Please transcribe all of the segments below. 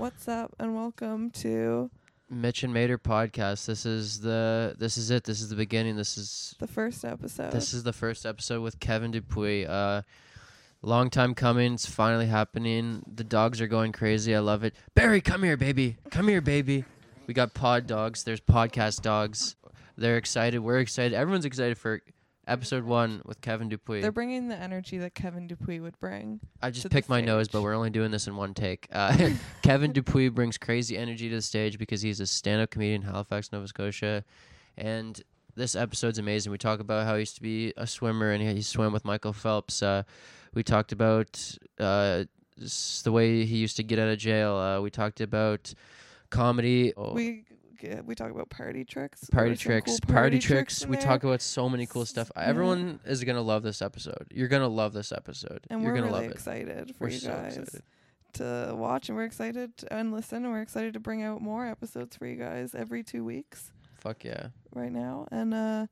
What's up and welcome to Mitch and Mater podcast. This is the this is it. This is the beginning. This is the first episode. this is the first episode with Kevin Dupuy. Uh long time coming. It's finally happening. The dogs are going crazy. I love it. Barry, come here, baby. Come here, baby. We got pod dogs. There's podcast dogs. They're excited. We're excited. Everyone's excited for episode 1 with Kevin Dupuy. They're bringing the energy that Kevin Dupuy would bring. I just the picked my nose, but stage. we're only doing this in one take. Uh, Kevin Dupuy brings crazy energy to the stage because he's a stand-up comedian in Halifax, Nova Scotia, and this episode's amazing. We talk about how he used to be a swimmer and he, he swam with Michael Phelps. Uh, we talked about uh, the way he used to get out of jail. Uh, we talked about comedy. Oh, We g- we talk about party tricks. Party tricks, cool party, tricks. in We there, talk about so many cool stuff. yeah. Everyone is gonna love this episode. You're gonna love this episode. and You're we're gonna really love it. excited for We're you so guys excited. to watch, and we're excited and listen, and we're excited to bring out more episodes for you guys every two weeks. Fuck yeah. right now. And uh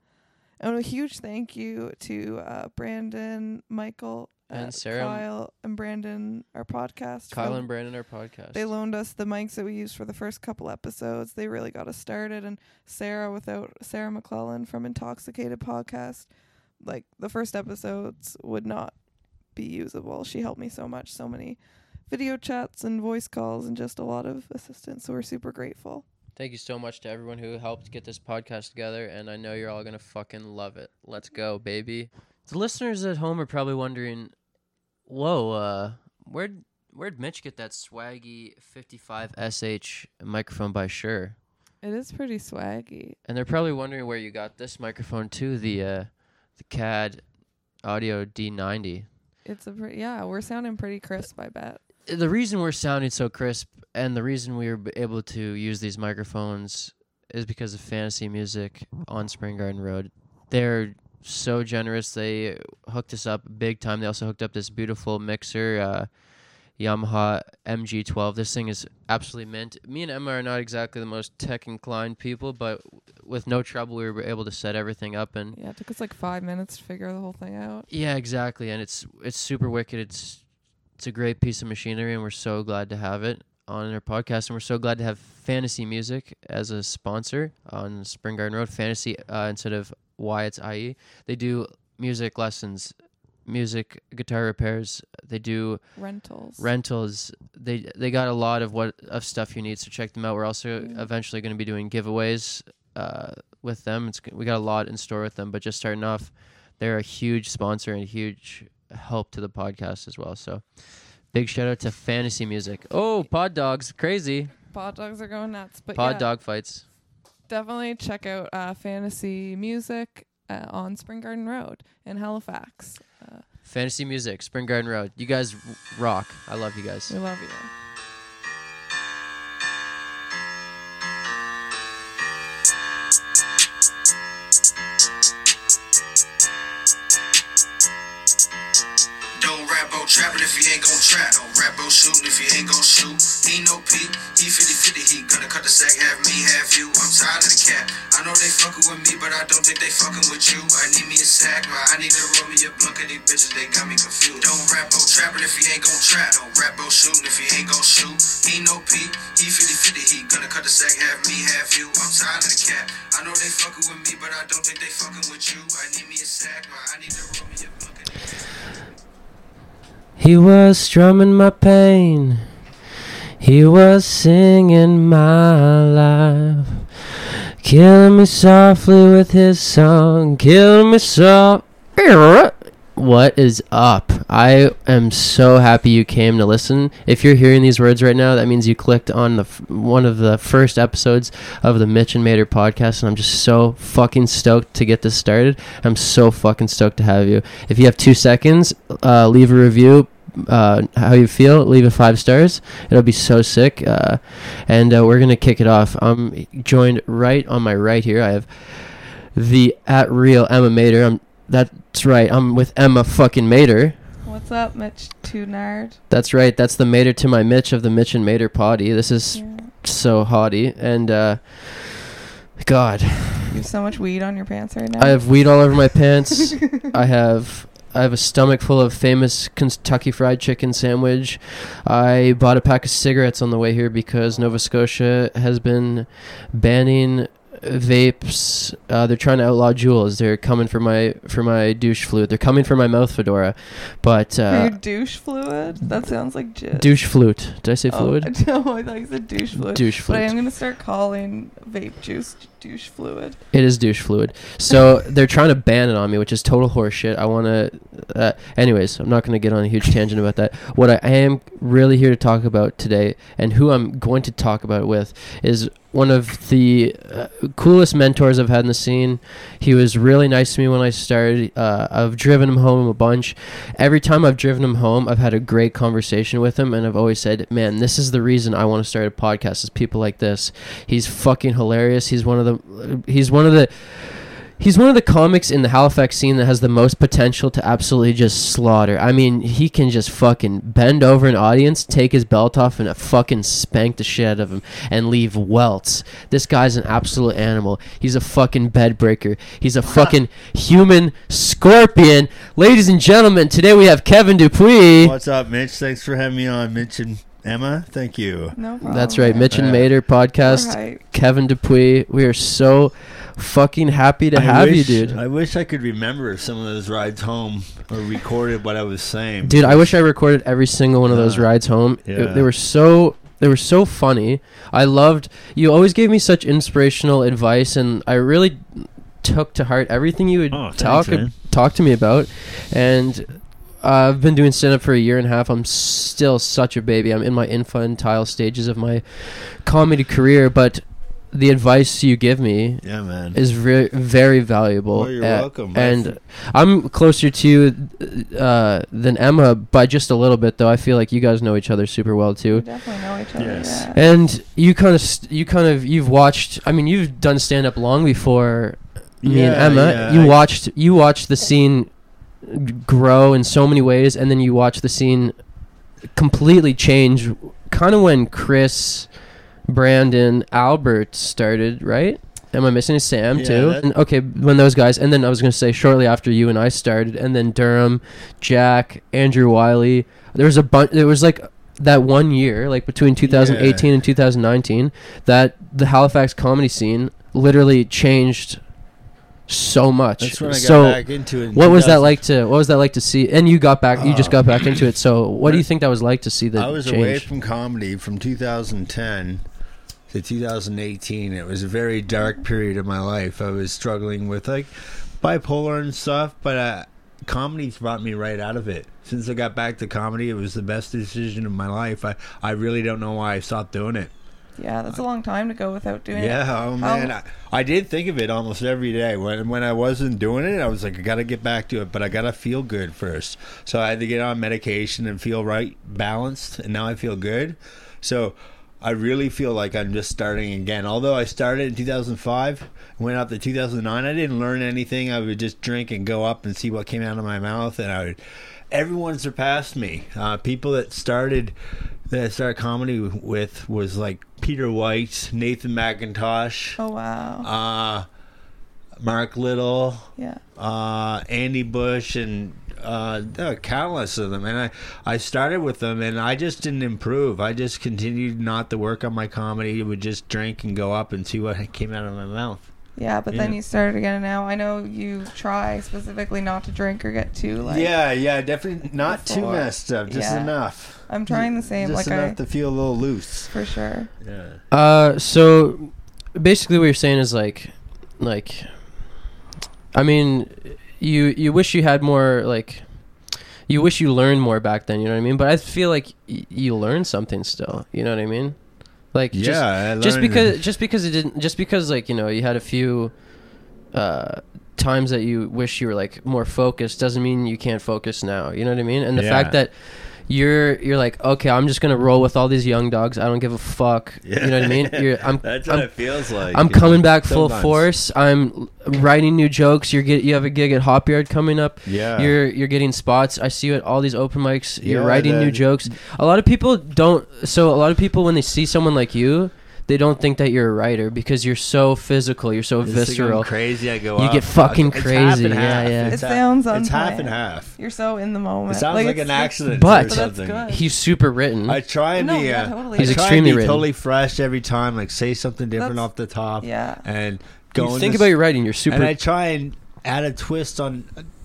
and a huge thank you to uh Brandon, Michael, And Sarah. Kyle and Brandon, our podcast. Kyle and Brandon, our podcast. they loaned us the mics that we used for the first couple episodes. They really got us started. And Sarah, without Sarah McClellan from Intoxicated Podcast, like the first episodes would not be usable. She helped me so much, so many video chats and voice calls, and just a lot of assistance. So we're super grateful. Thank you so much to everyone who helped get this podcast together, and I know you're all gonna fucking love it. Let's go, baby. The listeners at home are probably wondering, "Whoa, uh, where'd where'd Mitch get that swaggy 55 SH microphone by Shure?" It is pretty swaggy. And they're probably wondering where you got this microphone too, the uh, the CAD Audio D90. It's a pretty, yeah, we're sounding pretty crisp, I bet. the reason we're sounding so crisp and the reason we were able to use these microphones is because of fantasy music on spring garden road they're so generous they hooked us up big time they also hooked up this beautiful mixer uh, yamaha mg12 this thing is absolutely mint me and emma are not exactly the most tech inclined people but with no trouble we were able to set everything up and Yeah, it took us like five minutes to figure the whole thing out. yeah, exactly, and it's it's super wicked. It's it's a great piece of machinery, and we're so glad to have it on our podcast, and we're so glad to have Fantasy Music as a sponsor on Spring Garden Road. Fantasy uh, instead of Y, it's IE. They do music lessons, music guitar repairs. They do Rentals. rentals. They they got a lot of what of stuff you need. So check them out. We're also Yeah. eventually going to be doing giveaways uh, with them. It's we got a lot in store with them, but just starting off, they're a huge sponsor and a huge help to the podcast as well. So big shout out to Fantasy Music. Oh, Pod Dogs, crazy Pod dogs are going nuts. But Pod yeah, Dog fights. Definitely check out uh, Fantasy Music uh, on Spring Garden Road in Halifax. Uh, Fantasy Music, Spring Garden Road. You guys rock. I love you guys. we love you. Trapping if he ain't gon' trap. Don't rap shooting if he ain't gon' shoot. He no peak, he 50 50, he gonna cut the sack, have me, have you. I'm tired of the cap. I know they fucking with me, but I don't think they fucking with you. I need me a sack, but I need to roll me a blunt, these bitches, they got me confused. Don't rap about trapping if he ain't gon' trap. Don't rap shooting if he ain't gon' shoot. He no peak, he 50 50, he gonna cut the sack, have me, have you. I'm tired of the cap. I know they fucking with me, but I don't think they fucking with you. I need me a sack, but I need to roll me a blunt. He was strumming my pain. He was singing my life. Killing me softly with his song. Killing me soft. What is up? I am so happy you came to listen. If you're hearing these words right now, that means you clicked on the f- one of the first episodes of the Mitch and Mater podcast, and I'm just so fucking stoked to get this started. I'm so fucking stoked to have you. If you have two seconds, uh, leave a review. Uh, how you feel? Leave it five stars. It'll be so sick. Uh, and uh, we're gonna kick it off. I'm joined right on my right here. I have the at real Emma Mater. I'm that's right. I'm with Emma fucking Mater. What's up, Mitch Tunard? That's right. That's the Mater to my Mitch of the Mitch and Mater potty. This is Yeah. so haughty and uh, God, You have so much weed on your pants right now. I have weed all over my pants. I have I have a stomach full of famous Kentucky Fried Chicken sandwich. I bought a pack of cigarettes on the way here because Nova Scotia has been banning vapes. Uh, they're trying to outlaw Juuls. They're coming for my for my douche fluid. They're coming for my mouth fedora, but For uh, your douche fluid? That sounds like jizz. douche flute. Did I say Oh, fluid? no, I thought you said douche fluid. Douche But I am gonna start calling vape juice douche fluid. It is douche fluid. So they're trying to ban it on me, which is total horseshit. I want to. Uh, anyways, I'm not going to get on a huge tangent about that. What I am really here to talk about today, and who I'm going to talk about it with, is one of the uh, coolest mentors I've had in the scene. He was really nice to me when I started. Uh, I've driven him home a bunch. Every time I've driven him home, I've had a great conversation with him, and I've always said, "Man, this is the reason I want to start a podcast. Is people like this. He's fucking hilarious. He's one of the. He's one of the." He's one of the comics in the Halifax scene that has the most potential to absolutely just slaughter. I mean, he can just fucking bend over an audience, take his belt off, and uh, fucking spank the shit out of him and leave welts. This guy's an absolute animal. He's a fucking bed breaker. He's a fucking human scorpion. Ladies and gentlemen, today we have Kevin Dupuis. What's up, Mitch? Thanks for having me on, Mitch and Emma. Thank you. No problem. That's right, Mitch and Mater podcast. We're. Kevin Dupuis. We are so fucking happy to I have wish, you, dude. I wish I could remember some of those rides home or recorded what I was saying. Dude, I wish I recorded every single one of those rides home. It- Yeah. they were so they were so funny. I loved you always gave me such inspirational advice and I really took to heart everything you would Oh, talk man. talk to me about. And I've been doing stand up for a year and a half. I'm still such a baby. I'm in my infantile stages of my comedy career, but the advice you give me Yeah, man. is very very valuable. Oh, you're Uh, welcome. I And f- I'm closer to you uh, than Emma by just a little bit, though. I feel like you guys know each other super well We too. definitely know each other. Yes. Yeah. And you kind of, st- you kind of, you've watched. I mean, you've done stand up long before me and Emma. yeah, you I- watched, you watched the scene grow in so many ways, and then you watched the scene completely change. Kind of when Chris, Brandon, Albert started, right? Am I missing Sam Yeah, too? And, okay, when those guys, and then I was gonna say shortly after you and I started, and then Durham, Jack, Andrew Wiley. There was a bunch. There was like that one year, like between 2018 and 2019, that the Halifax comedy scene literally changed so much. That's when I got so back into it. in what was that like to? What was that like to see? And you got back. You just Oh. got back into it. So what do you think that was like to see the I was change? away from comedy from 2010 to 2018. It was a very dark period of my life. I was struggling with like bipolar and stuff, but uh, comedy's brought me right out of it. Since I got back to comedy, it was the best decision of my life. I, I really don't know why I stopped doing it. Yeah, that's a long time to go without doing it. Yeah, oh man, I, I did think of it almost every day. When when I wasn't doing it, I was like, I gotta get back to it, but I gotta feel good first. So I had to get on medication and feel right, balanced, and now I feel good. So I really feel like I'm just starting again. Although I started in 2005, went up to 2009, I didn't learn anything. I would just drink and go up and see what came out of my mouth, and I would. Everyone surpassed me. Uh, people that started that I started comedy with was like Peter White, Nathan Macintosh, Oh wow. uh, Mark Little, yeah. uh, Andy Bush, and uh, there countless of them. And I, I started with them, and I just didn't improve. I just continued not to work on my comedy. Would just drink and go up and see what came out of my mouth. Yeah, but then you started again. Now I know you try specifically not to drink or get too like. yeah, yeah, definitely not too messed up, just Yeah. enough. I'm trying the same. just like enough I, to feel a little loose. for sure. Yeah. Uh, so basically, what you're saying is like, like, I mean, you you wish you had more like, you wish you learned more back then. You know what I mean? But I feel like y- you learned something still. You know what I mean? Like, Yeah, just I just because just because it didn't just because like you know you had a few uh times that you wish you were like more focused doesn't mean you can't focus now you know what i mean and the fact that you're you're like okay i'm just gonna roll with all these young dogs i don't give a fuck you know what i mean you're i'm That's what I'm, it feels like. I'm know, coming back full sometimes. force i'm writing new jokes you're get you have a gig at hop yard coming up Yeah. you're you're getting spots. I see you at all these open mics. You're Yeah, writing new jokes. A lot of people don't. So a lot of people when they see someone like you, they don't think that you're a writer because you're so physical, you're so This is going visceral. crazy. I go. You up. get fucking It's half crazy. and Yeah, half. yeah. It's It half- sounds It's half and half. You're so in the moment. It sounds like, it's- an accident But- or But something. good. He's super written. I try and No, be. yeah, uh, totally. I He's try extremely and be written. totally fresh every time. Like say something different That's- off the top. Yeah. And go. you think this- about your writing. You're super. And I try and add a twist on,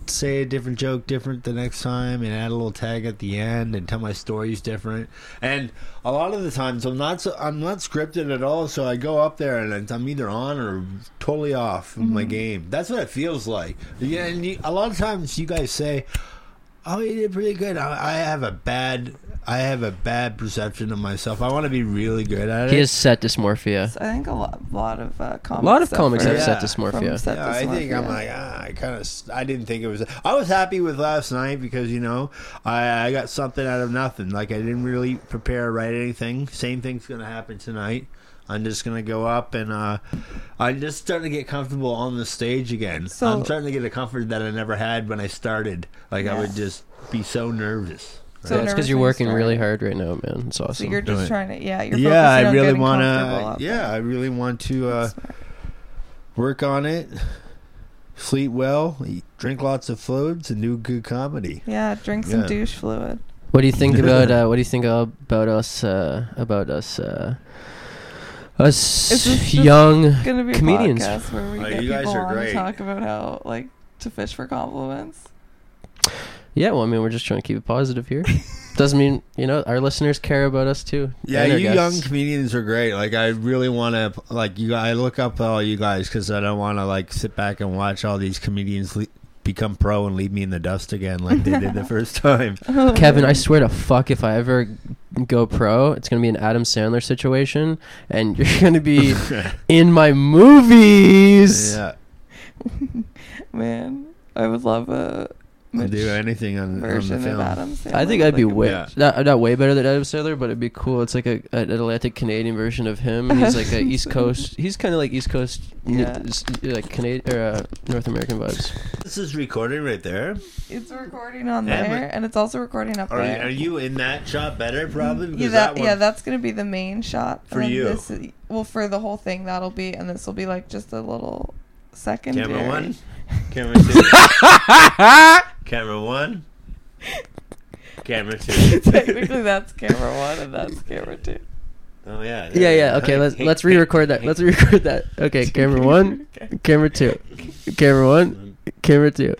say a different joke different the next time, and add a little tag at the end, and tell my stories different. And a lot of the times, I'm not so, I'm not scripted at all. So I go up there and I'm either on or totally off of my mm-hmm. game. That's what it feels like. Yeah, and you, a lot of times you guys say, "Oh, you did pretty good." I, I have a bad. I have a bad perception of myself. I want to be really good at it. he it. has set dysmorphia. So I think a lot, lot of uh, comics. A lot of suffer comics have Yeah. set from dysmorphia. set Yeah, I think I'm dysmorphia. like ah, I kind of I didn't think it was. I was happy with last night because you know I I got something out of nothing. Like I didn't really prepare or write anything. Same thing's gonna happen tonight. I'm just gonna go up and uh, I'm just starting to get comfortable on the stage again. So- I'm starting to get a comfort that I never had when I started. Like I would just be so nervous. So That's nervous because you're when you working really hard right now, man. It's awesome. So you're just Right. trying to, yeah, you're yeah, I really want to. Yeah. I really want to uh, work on it. Sleep well, eat, drink lots of fluids, and do good comedy. yeah, drink some Yeah. douche fluid. What do you think about uh, what do you think about us uh, about us uh, us Is this just young Gonna be comedians? a podcast where we Oh, get you guys people are on great. to talk about how like to fish for compliments. Yeah, well, I mean, we're just trying to keep it positive here. Doesn't mean you know our listeners care about us too. Yeah, and our you young comedians are great. Like I really want to like you. I look up all you guys because I don't want to like sit back and watch all these comedians le- become pro and leave me in the dust again like they did the first time. Oh, Kevin, I swear to fuck, if I ever go pro, it's gonna be an Adam Sandler situation, and you're gonna be in my movies. yeah, Man, I would love a I'll do anything on, on the film. Adam I think I'd be like way Yeah. not, not way better than Adam Sandler, but it'd be cool. It's like a an Atlantic Canadian version of him. and He's like a East Coast. He's kind of like East Coast, Yeah. s- like Canadian or uh, North American vibes. This is recording right there. It's recording on Yeah, there, and it's also recording up Are, there. are you in that shot better? Probably because yeah, that, that, one. yeah, that's gonna be the main shot For you. This well, for the whole thing, that'll be, and this will be like just a little secondary. Camera one, camera two, camera one, camera two. Technically, that's camera one, and that's camera two. Oh yeah. Yeah, yeah. Okay, let's let's re-record that. Let's re-record that. Okay, camera one, camera two, camera one, camera two,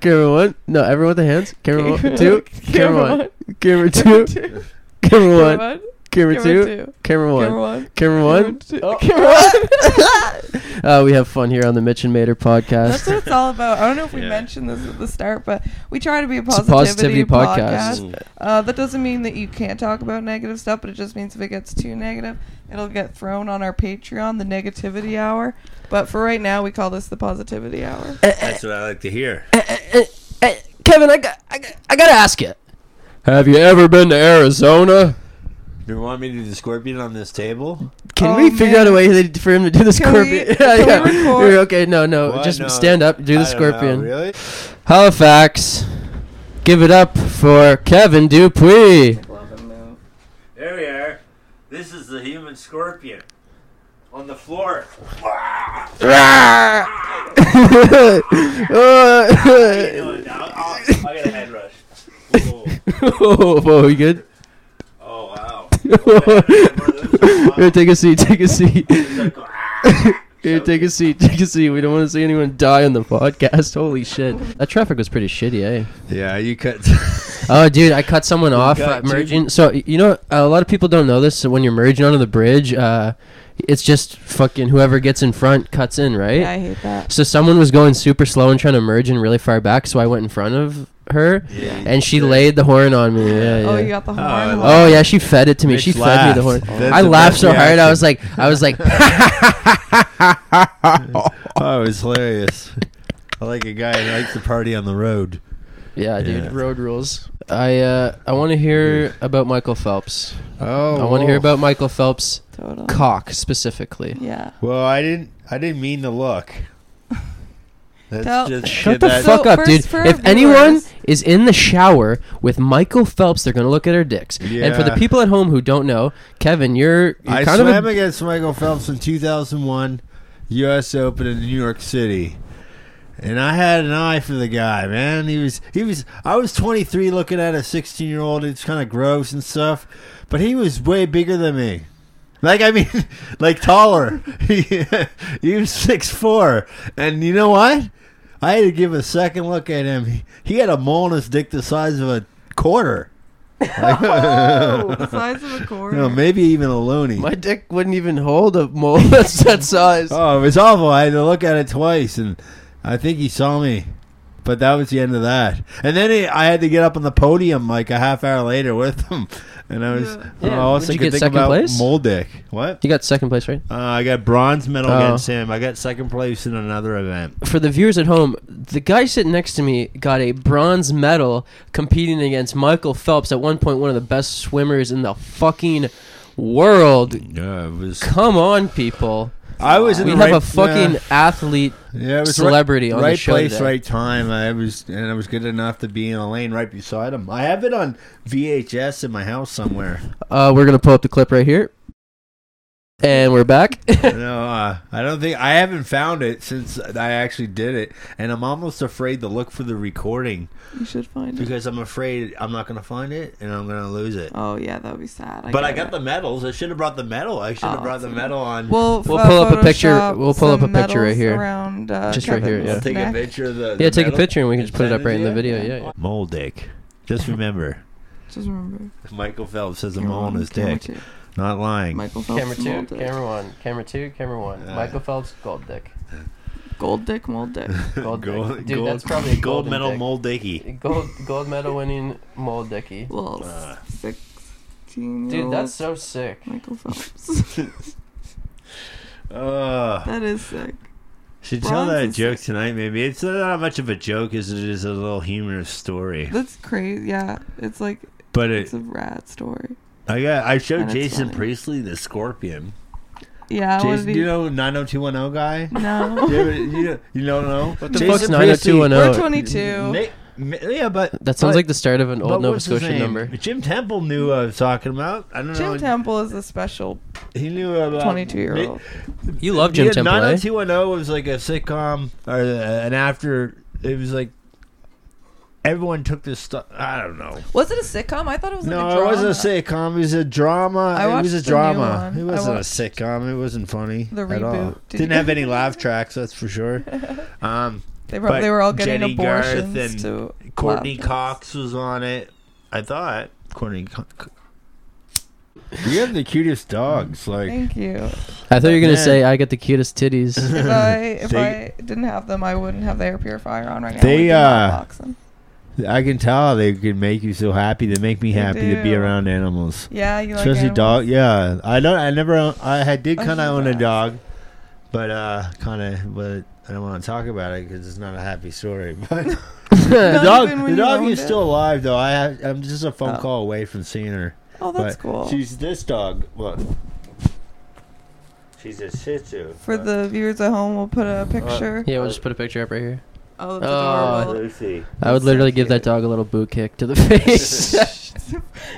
camera one. No, everyone with the hands. Camera one, two, camera one, camera two, camera Camera one, one, camera camera two, two, camera camera one, one, camera one. two, Oh. camera one. Uh, we have fun here on the Mitch and Mater podcast. That's what it's all about. I don't know if we Yeah. mentioned this at the start, but we try to be a a positivity, positivity podcast. podcast. Mm. Uh, that doesn't mean that you can't talk about negative stuff, but it just means if it gets too negative, it'll get thrown on our Patreon, the negativity hour. But for right now, we call this the positivity hour. Eh, eh, That's what I like to hear. Hey, Kevin, I got, I got, I gotta ask you. Have you ever been to Arizona? You want me to do the scorpion on this table? Can Oh, we figure out a way for him to do the Can we- scorpion? can we Okay, no, no, What? just No. stand up, do I the don't know, scorpion. really? Halifax, give it up for Kevin Dupuis. There we are. This is the human scorpion on the floor. I got a head rush. oh, whoa, you good? Wow. Here, take a seat, take a seat. Here, take a seat, take a seat. We don't want to see anyone die on the podcast. Holy shit. That traffic was pretty shitty, eh? Yeah, you cut. Oh, dude, I cut someone off got uh, you. merging. So you know, a lot of people don't know this. So when you're merging onto the bridge, uh, it's just fucking whoever gets in front cuts in, right? Yeah, I hate that. So someone was going super slow and trying to merge in really far back, so I went in front of her, and she laid the horn on me. Yeah, Oh, yeah. you got the horn. I horn. Oh yeah, she fed it to me. Mitch she fed me the horn. That's I the laughed best so hard. I was like, I was like, oh, it was hilarious. I like a guy who likes to party on the road. yeah, dude, Yeah. road rules. I uh, I want to hear about Michael Phelps. Oh, I want to hear about Michael Phelps' Totally. cock specifically. Yeah. Well, I didn't. I didn't mean to look. Let's Tell- just Shut the that- So fuck up, first dude. for If our anyone viewers- is in the shower with Michael Phelps, they're gonna look at her dicks. And for the Yeah. people at home who don't know, Kevin, you're, you're I kind swam of a, against Michael Phelps in 2001 U.S. Open in New York City, and I had an eye for the guy. Man, he was he was. I was 23, looking at a 16 year old. It's kind of gross and stuff, but he was way bigger than me. Like I mean, like taller. he, he was six four, and you know what? I had to give a second look at him. He, he had a mole in his dick the size of a quarter. Oh, the size of a quarter. no, maybe even a loony. my dick wouldn't even hold a mole that's that size. Oh, it was awful. I had to look at it twice, and I think he saw me. But that was the end of that. And then he, I had to get up on the podium like a half hour later with him. And I was, Yeah. Yeah. oh, all of a Did you could get think second about place? Mole Dick. What? You got second place, right? Uh, I got bronze medal Oh. against him. I got second place in another event. For the viewers at home, the guy sitting next to me got a bronze medal competing against Michael Phelps, at one point one of the best swimmers in the fucking world. Yeah, it was. Come on, people. I was in We the have right, a fucking yeah, athlete yeah, it was celebrity right, on the show. right place, today. right time. I was, and I was good enough to be in a lane right beside him. I have it on VHS in my house somewhere. Uh, we're gonna pull up the clip right here, and we're back. no, uh, I don't think I haven't found it since I actually did it, and I'm almost afraid to look for the recording You should find it. because I'm afraid I'm not gonna find it and I'm gonna lose it. Oh yeah, that would be sad. but I get got it. the medals. I should have brought the medal. I should have Oh, brought the that's medal on. We'll, We'll pull up a picture- Photoshop we'll pull up a some picture right medals here. Around, uh, Just right here, Kevin's yeah. I'll take a neck. picture of the. yeah, the take a medal picture and we can just put it send up right in the to video. you. Yeah, yeah. Mole dick. Just remember, Just remember. Michael Phelps has a Camera mole on one, his camera dick. Two. Not lying. Michael Phelps. Camera two, mold dick. camera one, camera two, camera one. Uh, Michael Phelps, gold dick. Gold dick, mold dick. Gold dick. gold, Dude, gold, that's probably a gold golden medal dick. mole dicky. Gold gold medal winning mold dicky. Little Uh. sixteen. Dude, that's so sick. Michael Phelps. Uh, that is sick. should tell Bronze that is joke tonight. Maybe it's not much of a joke as it is a little humorous story. That's crazy. Yeah, it's like But it's a rad story. I got. I showed Jason funny. Priestley the Scorpion. Yeah. Jason, did do you know 90210 guy? No. you, ever, you, you don't know? What the fuck's 90210? We're 22. Ma- ma- yeah, but That sounds but- like the start of an old Nova Scotia number. Jim Temple knew what I was talking about. I don't Jim know. Temple is a special he knew about 22 year old. You love Jim yeah, Temple, eh? 90210 was like a sitcom or uh, an after. It was like everyone took this stuff. I don't know. Was it a sitcom? I thought it was like no, a drama. it wasn't a sitcom. It was a drama. I it was watched a the new drama. one. It wasn't a sitcom. It wasn't funny the at all. reboot. Did Didn't have any laugh tracks. That's for sure. Um, They were, they were all getting Jennie Garth abortions and to Courteney Cox was on it. I thought Courtney. Co- Co- you have the cutest dogs. Like Thank you. I thought you were gonna Man. say I got the cutest titties. If I if They- I didn't have them, I wouldn't have the air purifier on right now. They, We'd be uh, hotboxing. I can tell they can make you so happy. They make me happy to be around animals. Yeah, you like Especially animals? dog. Yeah, I don't. I never. own- I had did kind of own a dog, but uh, kind of. But I don't want to talk about it because it's not a happy story. But the dog, the dog is it? still alive though. I have, I'm just a phone Oh. call away from seeing her. Oh, that's but cool. She's this dog. Look. She's a Shih Tzu. For the viewers at home, we'll put a picture. yeah, we'll just put a picture up right here. Oh, that's Oh. adorable. Lucy. I would so literally give that dog a little boot kick to the face.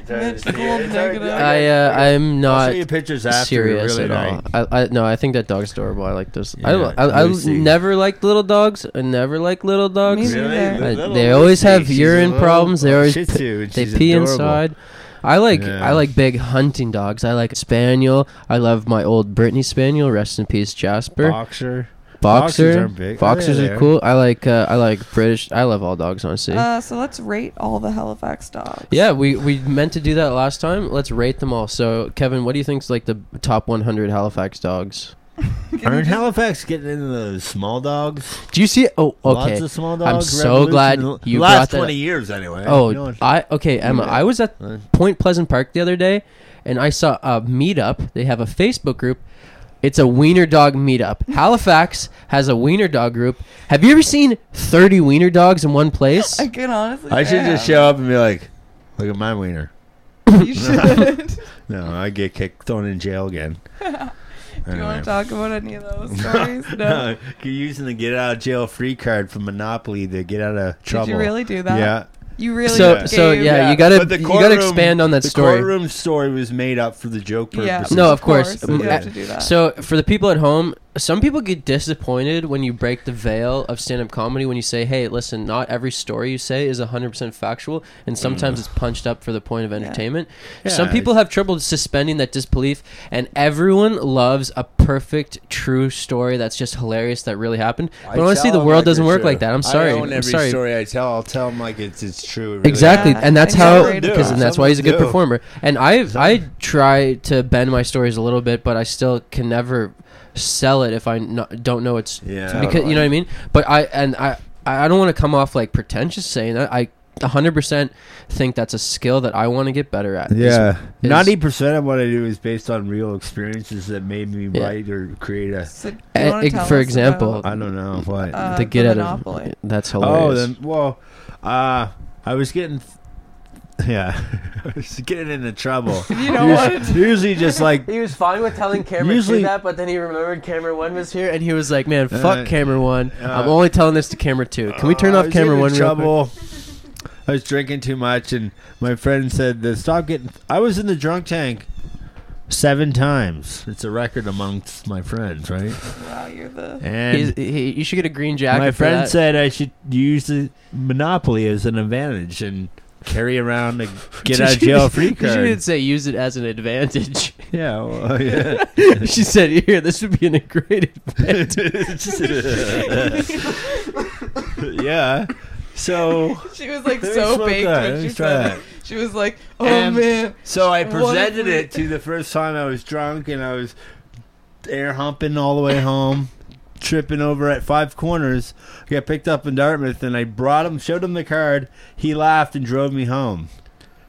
Mitch Yeah, negative. I uh, I'm I'll not show you pictures after. serious really at all. I, I no, I think that dog's adorable. I like this. I, Yeah, I, I Lucy. never liked little dogs. I never liked little dogs. Me neither. I- Little they always Lucy, have she's a urine little problems. They always Shih p- Tzu, and they she's pee adorable. inside. I like Yeah. I like big hunting dogs. I like spaniel. I love my old Brittany spaniel. Rest in peace, Jasper. Boxer. Boxer. aren't big. Oh, Boxers yeah, are are. cool. I like uh, I like British. I love all dogs, honestly. Uh, so let's rate all the Halifax dogs. yeah, we we meant to do that last time. Let's rate them all. So, Kevin, what do you think's like the top 100 Halifax dogs? Aren't Halifax getting into the small dogs? Do you see? Oh, okay. Lots of small dogs. I'm so glad you last brought that twenty years anyway. Oh, You know, I okay, Emma. Yeah. I was at Point Pleasant Park the other day, and I saw a meetup. They have a Facebook group. It's a wiener dog meetup. Halifax has a wiener dog group. Have you ever seen 30 wiener dogs in one place? I can honestly. I should just show up and be like, "Look at my wiener." You should. No, I get kicked, thrown in jail again. Do you want to talk about any of those stories? No. You're using the get out of jail free card from Monopoly to get out of trouble. Did you really do that? Yeah. You really so gave, so yeah, you gotta But you gotta expand on that the story. courtroom story was made up for the joke Yeah. No, of course. You Yeah. have to do that. So for the people at home, some people get disappointed when you break the veil of stand-up comedy when you say, "Hey, listen, not every story you say is 100% factual and mm. sometimes it's punched up for the point of entertainment." Some Yeah, people have trouble suspending that disbelief and everyone loves a perfect true story that's just hilarious that really happened. I But honestly, the world like doesn't work true. like that. I'm sorry. I own I'm every sorry. story I tell. I'll tell them like it's it's true. It really Exactly, Yeah, and that's how because and that's why he's a good do. performer. And I I try to bend my stories a little bit, but I still can never sell it if I no, don't know it's Yeah. because you know what I mean. But I and I I don't want to come off like pretentious saying that. I 100% think that's a skill that I want to get better at. Yeah, is- ninety percent of what I do is based on real experiences that made me Yeah. write or create a. So, do you Eh, wanna tell for example, about, I don't know what. uh, the get the out Monopoly. of that's oh, hilarious. then well, uh, I was getting. Yeah, I was getting into trouble. You know usually, what? usually just like He was fine with telling camera Usually- two that, but then he remembered camera one was here, and he was like, "Man, fuck Uh, camera one. uh, I'm only telling this to camera two. Can we turn Uh, off camera one?" in real quick?" trouble. I was drinking too much, and my friend said to stop getting. I was in the drunk tank seven times. It's a record amongst my friends, right? Wow, you're the. And He's, he, you should get a green jacket. my for friend that. said I should use the Monopoly as an advantage and carry around a get out of jail free card. She didn't say use it as an advantage. Yeah, well, yeah. she said, "Here, this would be a great advantage." yeah. So She was like so smoke baked that. when Let she me try said that. it. She was like, "Oh And- man, So I presented it to the first time I was drunk and I was air humping all the way home, tripping over at Five Corners. I got picked up in Dartmouth and I brought him, showed him the card. He laughed and drove me home.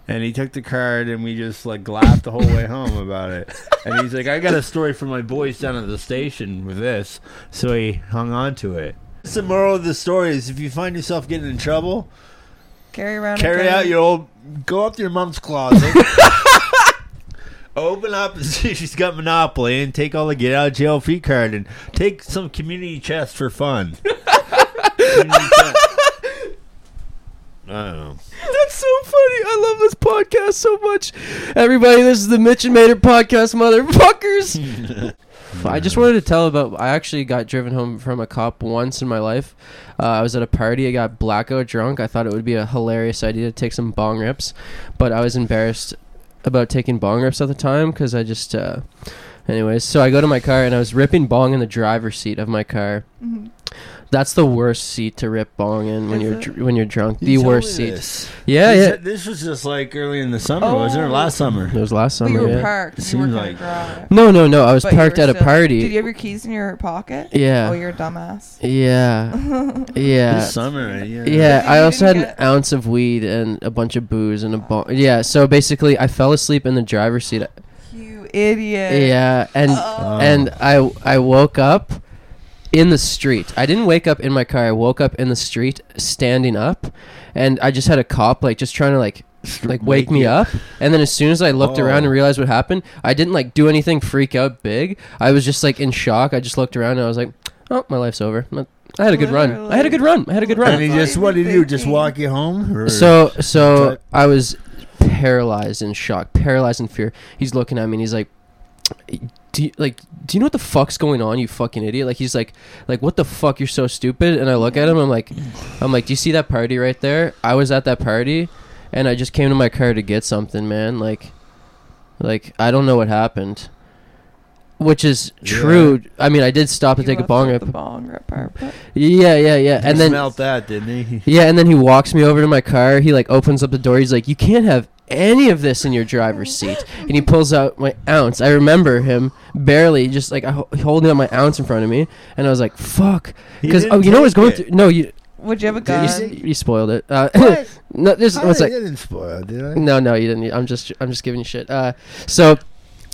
And he took the card and we just like laughed the whole way home about it. And he's like, I got a story from my boys down at the station with this. So he hung on to it. That's the moral of the story is if you find yourself getting in trouble, carry around." carry gun." out your old go up to your mom's closet open up and see if she's got monopoly and take all the get out of jail free card and take some community chest for fun I don't know. That's so funny. I love this podcast so much. Everybody, this is the Mitch and Mater podcast, motherfuckers. I just wanted to tell about. I actually got driven home from a cop once in my life. Uh, I was at a party. I got blackout drunk. I thought it would be a hilarious idea to take some bong rips, but I was embarrassed about taking bong rips at the time because I just. Uh, anyways, so I go to my car and I was ripping bong in the driver's seat of my car. Mhm. That's the worst seat to rip bong in when Is you're it? dr- when you're drunk. The You told worst me seat. this. Yeah, This- yeah. This was just like early in the summer, wasn't it? Oh. Last summer. It was last But summer. you were yeah. parked. It You were seems gonna like- drive. No, no, no. I was But you parked were at a still- party. Did you have your keys in your pocket? Yeah. Oh, you're a dumbass. Yeah. Yeah. This summer, yeah. Yeah, You I also had didn't an get- ounce of weed and a bunch of booze and a bong. Oh. Yeah, so basically, I fell asleep in the driver's seat. you idiot. Yeah, and Oh. and I I woke up in the street. I didn't wake up in my car. I woke up in the street, standing up, and I just had a cop like just trying to like like wake me you- up. And then as soon as I looked oh. around and Oh. realized what happened, I didn't like do anything freak out big. I was just like in shock. I just looked around and I was like, "Oh, my life's over." I had a good run. I had a good run. I had a good run. And he just, what did he do? Just walk you home? Or- So so I was paralyzed in shock, paralyzed in fear. He's looking at me and he's like, "Do you, like do you know what the fuck's going on, you fucking idiot?" Like he's like like what the fuck, you're so stupid. And I look at him, I'm like I'm like, "Do you see that party right there? I was at that party and I just came to my car to get something, man. Like like I don't know what happened." Which is Yeah. true. I mean, I did stop to You take a left bong out rip. The bong rip part, but Yeah, yeah, yeah. He And then smelt that, didn't he? yeah, and then he walks me over to my car. He like opens up the door. He's like, "You can't have any of this in your driver's seat." And he pulls out my ounce. I remember him barely just like ho- holding up my ounce in front of me, and I was like, "Fuck!" He Because didn't oh, you know what's take going it. through? No, you would you have a Did gun? you you, see- you spoiled it. Uh, What? no, there's I what's like. didn't spoil, did I? No, no, you didn't. I'm just I'm just giving you shit. Uh, so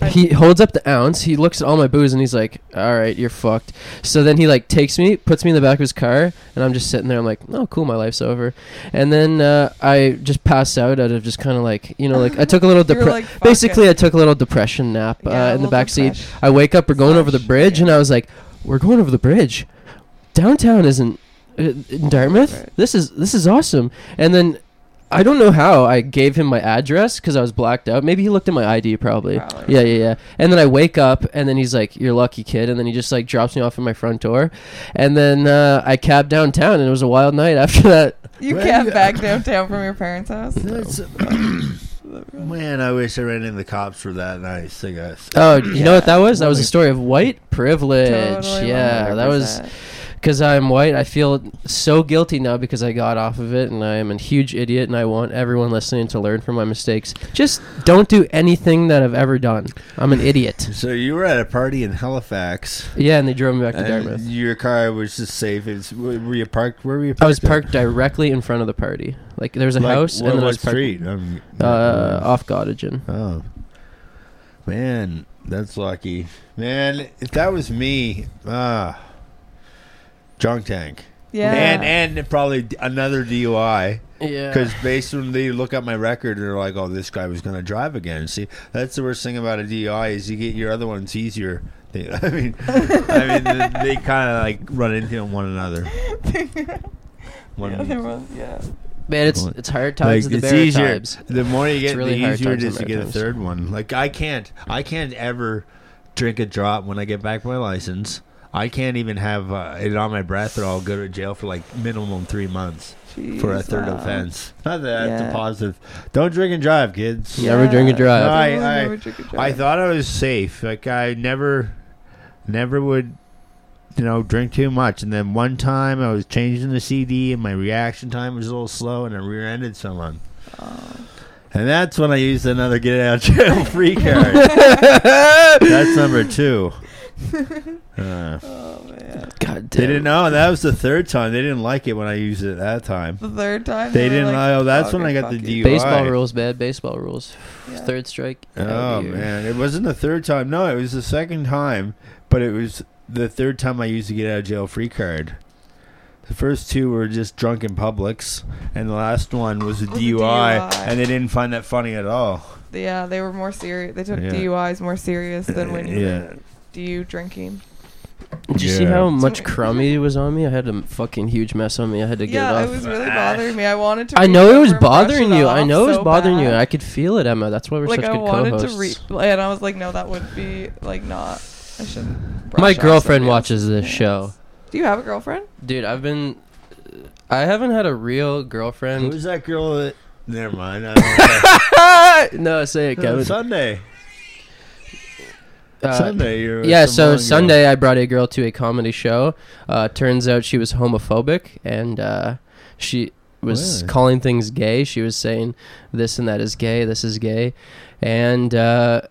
he holds up the ounce. He looks at all my booze and he's like, "All right, you're fucked." So then he like takes me, puts me in the back of his car, and I'm just sitting there. I'm like, "Oh, cool, my life's over." And then uh, I just pass out out of just kind of like you know like I took a little You were depre- like, basically it." I took a little depression nap uh, Yeah, a in the back seat. I wake up, we're going over the bridge, and. I was like, "We're going over the bridge. Downtown isn't uh, in Dartmouth. This is this is awesome." And then I don't know how I gave him my address because I was blacked out. Maybe he looked at my ID, probably. Probably. Yeah, yeah, yeah. And then I wake up, and then he's like, "You're lucky, kid." And then he just like drops me off at my front door, and then uh, I cab downtown, and it was a wild night after that. You Well, can't back downtown from your parents' house. That's, man, I wish I ran into the cops for that nice. I guess. Oh, you know what that was? That was a story of white privilege. Totally, yeah, that was 100%. Because I'm white. I feel so guilty now because I got off of it, and I am a huge idiot. And I want everyone listening to learn from my mistakes. Just don't do anything that I've ever done. I'm an idiot. So you were at a party in Halifax. Yeah, and they drove me back to Dartmouth. your car was just safe. It's, were you parked? Where were you? Parked? I was at? parked directly in front of the party. Like there was a Like, house, what, and then I was parked street? Um, uh, off Gottingen. Oh, man, that's lucky. Man, if that was me, ah, drunk tank, Yeah. and and probably another DUI. Yeah. Because based when they look at my record, they're like, "Oh, this guy was going to drive again." See, that's the worst thing about a DUI is you get your other ones easier. They, I mean, I mean, they, they kind of like run into one another. One- the other one, yeah. Man, it's it's hard times like, the it's easier. times. The more you get, really the easier it is to and get a third one. Like I can't, I can't ever drink a drop when I get back my license. I can't even have uh, it on my breath, or I'll go to jail for like minimum three months for a third wow. offense. Not that that's a positive. Don't drink and drive, kids. Never drink and drive. No, I- I- never drink and I thought I was safe. Like I never, never would, you know, drink too much. And then one time I was changing the CD, and my reaction time was a little slow, and I rear-ended someone. Oh. And that's when I used another get out of jail free card. that's number two. Uh, Oh man. God damn. they didn't know. That was the third time. They didn't like it when I used it that time. The third time They were didn't like, know. That's "Oh, when I got the fuck. DUI. Baseball rules, bad baseball rules. Yeah. Third strike. Oh man, it wasn't the third time. No, it was the second time, but it was the third time I used to get out of jail free card. The first two were just drunken publics, and the last one was a Was DUI, DUI. and they didn't find that funny at all. Yeah, they were more serious. They took Yeah. DUIs more serious than when you yeah, were DU drinking. Did you see Yeah. how much crummy was on me? I had a fucking huge mess on me. I had to get Yeah, it it off. was really bothering me. I wanted to. I know it over was and brush bothering you. I off know it was so bothering you. bad. I could feel it, Emma. That's why we're like such I good wanted co-hosts. to reach, and I was like, no, that would be like not. I shouldn't. brush My off girlfriend somebody watches else's this hands. show. Do you have a girlfriend? Dude, I've been. I haven't had a real girlfriend. who's that girl that? Never mind. I don't no, say it, know. Kevin. Sunday, Uh, Sunday. Yeah, so. Sunday I brought a girl to a comedy show. Uh, turns out she was homophobic and uh, she was Really? calling things gay. She was saying this and that is gay, this is gay. And uh,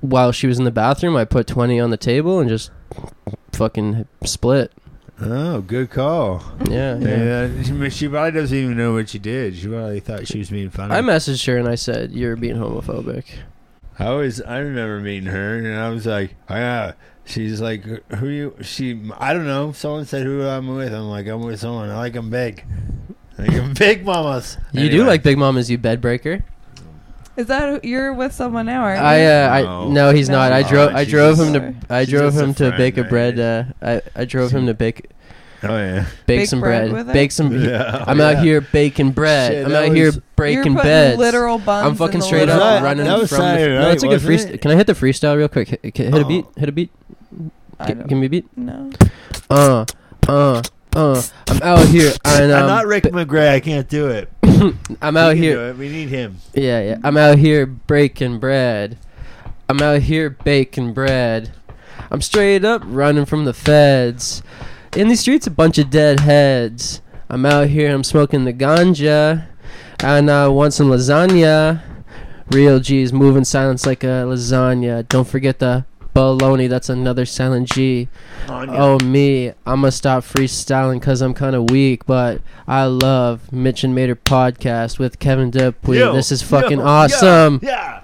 while she was in the bathroom, I put 20 on the table and just fucking split. Oh, good call. Yeah, yeah. Yeah, she probably doesn't even know what she did. She probably thought she was being funny. I messaged her and I said, You're being homophobic. I always I remember meeting her and I was like, oh, yeah. She's like, who you? She I don't know. Someone said who I'm with. I'm like, I'm with someone. I like them big. I like them big mamas. You do like Big Mamas, you bed breaker. Is that you're with someone now? Aren't I uh, I No. no, he's not. I drove Oh, I drove him to I drove a him to bake a bread. Uh, I I drove him to bake Oh yeah. bake, Bake some bread bread, bake some. Yeah. I'm Oh, out here baking bread. Shit, I'm that out here was- You're breaking beds. literal buns. I'm fucking straight up that- running that was from the. Saturday no, it's a good freestyle. it? Can I hit the freestyle real quick? Hit, hit a Oh. beat. Hit a beat. I G- don't give me a beat. know. Uh, uh, uh. I'm out here and I'm um, not Rick McGray. I can't do it. I'm out He can here. do it. We need him. Yeah, yeah. I'm out here breaking bread. I'm out here baking bread. I'm straight up running from the feds. In these streets, a bunch of dead heads. I'm out here, I'm smoking the ganja. And I want some lasagna. Real G's moving silence like a lasagna. Don't forget the baloney, that's another silent G. Oh me, I'ma stop freestyling cause I'm kinda weak, but I love Mitch and Mater podcast with Kevin Dupuy. Yo, this is fucking yo, awesome. Yeah. Yeah,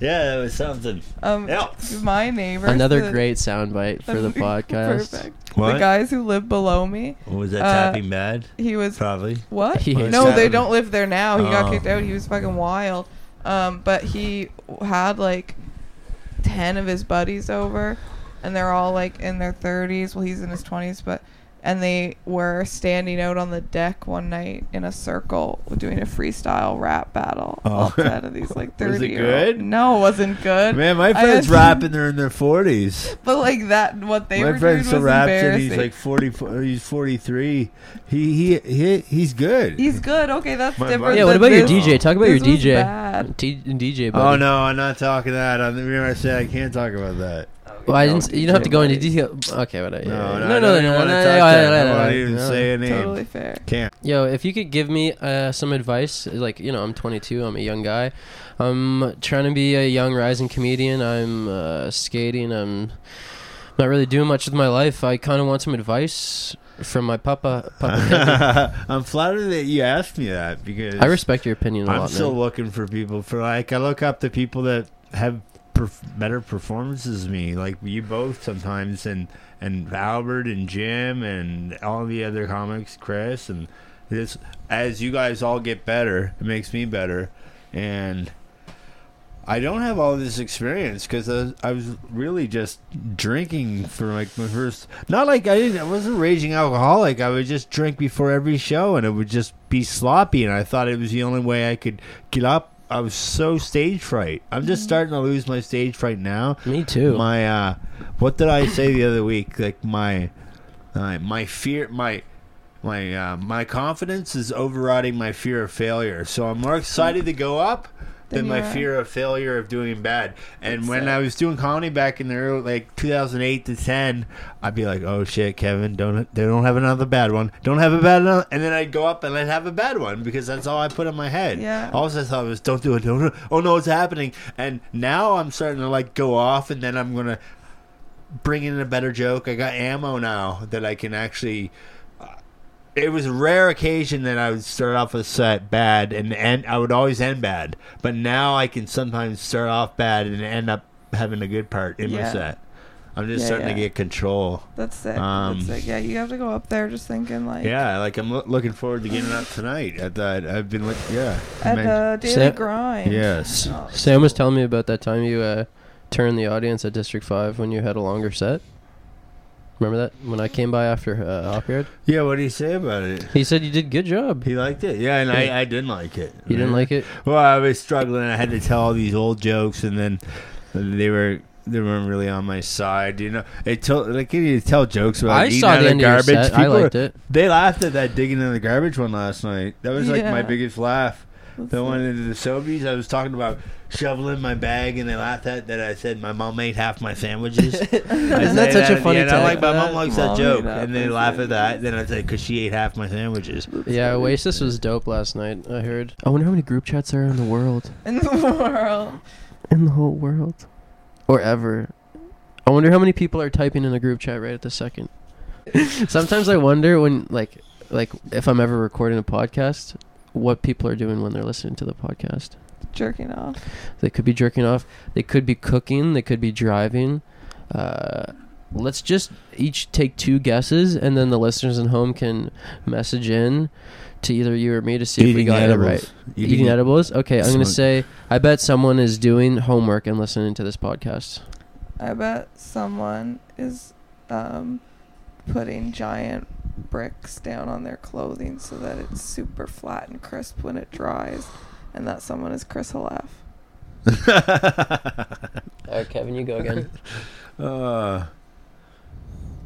that was something. Um, Else. my neighbor. Another great soundbite for the podcast. Perfect. What? The guys who live below me. Was that Uh, tapping bad? He was Probably. what? He hates no, they don't live there now. He got Oh. kicked out. He was fucking wild. Um, but he had like ten of his buddies over, and they're all like in their thirties. Well, he's in his twenties, but and they were standing out on the deck one night in a circle doing a freestyle rap battle. Oh. All ten of these like Was it thirty. year good? old- No, it wasn't good. Man, my friend's had- rapping. They're in their forties. But like that, what they My were friend doing still was raps and embarrassing. he's like forty. He's forty three. He he he he's good. He's good. Okay, that's My different. Yeah, what than about your. DJ? Talk about your DJ. bad. T- DJ, oh no, I'm not talking that. I remember I said I can't talk about that. Well, I didn't. You don't have to go into detail. Okay, whatever. No, yeah, no, yeah. I no, don't no, even no, want to no, touch yeah, that. yeah, I yeah, won't yeah, even yeah. say a name. Totally fair. Can't. Yo, if you could give me uh, some advice, like you know, I'm 22, I'm a young guy, I'm trying to be a young rising comedian. I'm uh, skating. I'm not really doing much with my life. I kind of want some advice from my papa. Papa I'm flattered that you asked me that because I respect your opinion a I'm lot, still man. looking for people for like I look up to people that have perf- better performances than me, like you both sometimes, and and Albert and Jim and all the other comics, Chris, and this as you guys all get better, it makes me better, and. I don't have all this experience because I, I was really just drinking for like my first. Not like I didn't. I wasn't raging alcoholic. I would just drink before every show, and it would just be sloppy. And I thought it was the only way I could get up. I was so stage fright. I'm just starting to lose my stage fright now. Me too. My uh, what did I say the other week? Like my, uh, my fear, my. My uh, my confidence is overriding my fear of failure, so I'm more excited to go up than my fear of failure of doing bad. And That's when it. I was doing comedy back in the early, like 2008 to 10, I'd be like, "Oh shit, Kevin, don't they don't have another bad one? Don't have a bad one." And then I'd go up and I'd have a bad one because that's all I put in my head. Yeah. All I thought oh, was, "Don't do it, don't." Do it. Oh no, it's happening. And now I'm starting to like go off, and then I'm gonna bring in a better joke. I got ammo now that I can actually. It was a rare occasion that I would start off a set bad and end. I would always end bad, but now I can sometimes start off bad and end up having a good part in my set. I'm just Yeah, starting to get control. That's it. Um, That's sick. Yeah, you have to go up there just thinking like Yeah, like I'm loo- looking forward to getting up tonight. At that, I've been with yeah. at Man- the daily Sa- grind. yes. Oh, Sam was telling me about that time you uh, turned the audience at District Five when you had a longer set. Remember that when I came by after uh, Op Yard? Yeah, what did he say about it? He said you did good job. He liked it. Yeah, and I, I didn't like it. You didn't like it? Well, I was struggling. I had to tell all these old jokes, and then they were they weren't really on my side. You know, it told like you tell jokes about I eating saw out the of end of your garbage. set. I People- liked it. They laughed at that digging in the garbage one last night. That was like my biggest laugh. That's The one sick. into the Sobeys, I was talking about shoveling my bag, and they laughed at that. I said my mom ate half my sandwiches. Isn't that such a funny end. I like my mom likes that joke, and they laugh at that. Then I say because she ate half my sandwiches. Yeah, Oasis was dope last night. I heard. I wonder how many group chats there are in the world, in the world. in the whole world, or ever. I wonder how many people are typing in a group chat right at the second. Sometimes I wonder when, like, like if I'm ever recording a podcast, what people are doing when they're listening to the podcast. Jerking off. They could be jerking off. They could be cooking. They could be driving. Uh, let's just each take two guesses, and then the listeners at home can message in to either you or me to see if we got it right. Eating, edibles. Okay, I'm gonna say I bet someone is doing homework and listening to this podcast. I bet someone is um, putting giant bricks down on their clothing so that it's super flat and crisp when it dries, and that someone is Chris Halef. All right, Kevin, you go again. Uh,